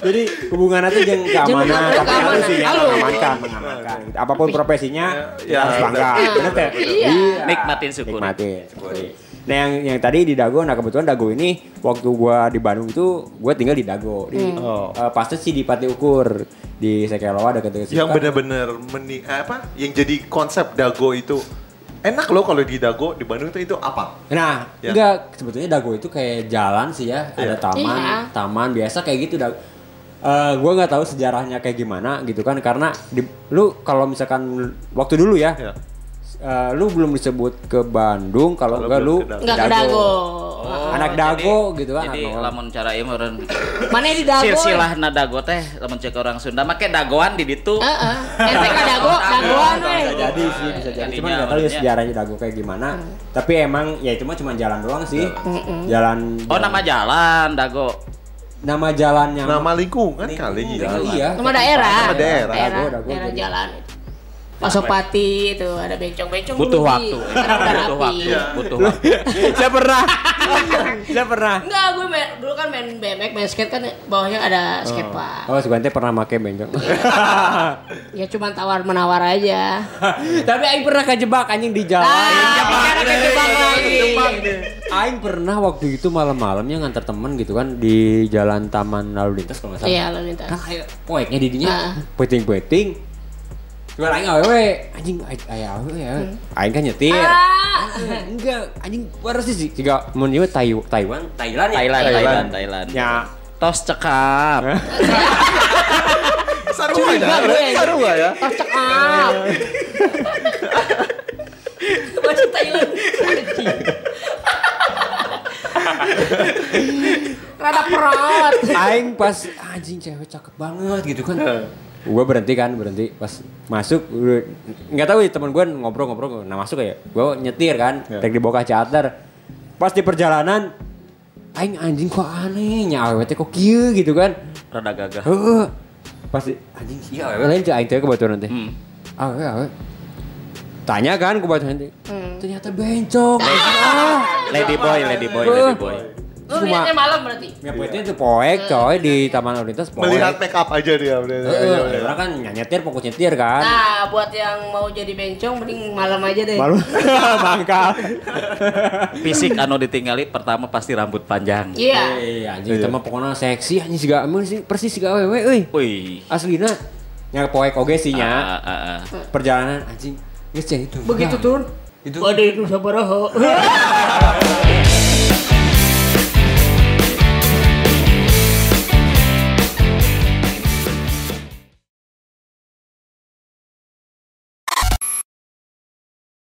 Jadi hubungan itu jeung keamanan, tapi harus sih ya, Halo. mengamankan, mengamankan. Apa pun profesinya, Ya, harus bangga. benar. Bener teh? Iya. Nikmatin syukur. Nikmatin, syukuri. Nah yang yang tadi di Dago, nah kebetulan Dago ini waktu gua di Bandung itu gua tinggal di Dago. Di, Oh. eh, pasti sih di Pati Ukur di Sekeloa dekat-dekat situ Yang kan. benar-benar meni apa? Yang jadi konsep dago itu enak loh kalau di dago di Bandung itu itu apa? Nah, Ya. enggak sebetulnya Dago itu kayak jalan sih ya, ada Iya. taman, Iya. taman biasa kayak gitu Dago. Eh gua nggak tahu sejarahnya kayak gimana gitu kan karena di, lu kalau misalkan waktu dulu ya, Ya. Eh, lu belum disebut ke Bandung kalau enggak lu belum ke Dago. Enggak ke dago. Anak Dago gitu kan, Jadi lamun cara ieu meureun Mana di dago? silsilah na dago teh lamun cek orang Sunda make dagoan di ditu. Heeh. Ente ka dago, dagoan we. bisa jadi sih bisa jadi Jadinya cuman nggak tahu ya sejarahnya Dago kayak gimana tapi emang ya itu mah cuma jalan doang sih jalan Oh nama jalan dago. nama jalan yang Nama lingkungan kali ya. iya Nama daerah. Nama daerah. Daerah, Dago, dago, daerah jadi. jalan. Pasopati itu ada bencong-bencong Butuh waktu. Udah Butuh waktu. Butuh <laughs> waktu. saya pernah saya pernah Enggak, gue main, dulu kan main BMX, main skate kan bawahnya ada skatepark. oh sebenarnya pernah make bencong <laughs> Ya cuma tawar menawar aja. <laughs> tapi Aing pernah kejebak anjing di jalan Ah, kejebak lagi. Aing pernah waktu itu malam-malamnya nganter temen gitu kan di jalan Taman Lalu Lintas kalau nggak salah Iya, lalu lintas. kan ayo poeknya di dinya Ah. Cuma aing awewe anjing aya awewe ya. Aing kan nyetir. Ah. Enggak, anjing baru sih jika mun ieu Tai- Taiwan, Thailand ya. Thailand, Thailand, Thailand. Ya. Tos cekap. Sarua <laughs> ya. gue ya. Sarua ya. Oh, cekap. <laughs> Bahasa Thailand. <laughs> Rada perot. Aing pas anjing cewek cakep banget gitu kan. Gua berhenti kan, berhenti pas masuk nggak tahu ya teman gue ngobrol-ngobrol nah masuk ya. Gua nyetir kan, tek di bawah charter. Pas di perjalanan aing anjing kok aneh nya awewe teh kok kieu gitu kan. Rada gagah. Heeh. Pas di, anjing iya awewe lain aing teh kebetulan teh. Hmm. Awewe awewe. Tanya kan kebetulan teh. Ternyata bencong. ah. Lady boy, lady boy, lady boy. Lu lihatnya malam berarti. Ya poinnya itu poek coy di Taman Lalu Lintas poek. Melihat make up aja dia. udah. Heeh, orang kan nyetir fokus nyetir kan. Nah, buat yang mau jadi bencong mending malam aja deh. Malu <laughs> bangka. Fisik anu ditinggali pertama pasti rambut panjang. Iya. Eh, anjing itu mah pokoknya seksi anjing siga amun sih persis siga awewe euy. Wih. Aslina nya poek oge sih nya. Ah, ah, ah. Perjalanan anjing geus itu. Begitu turun. Itu Waduh itu sabaraha. <laughs>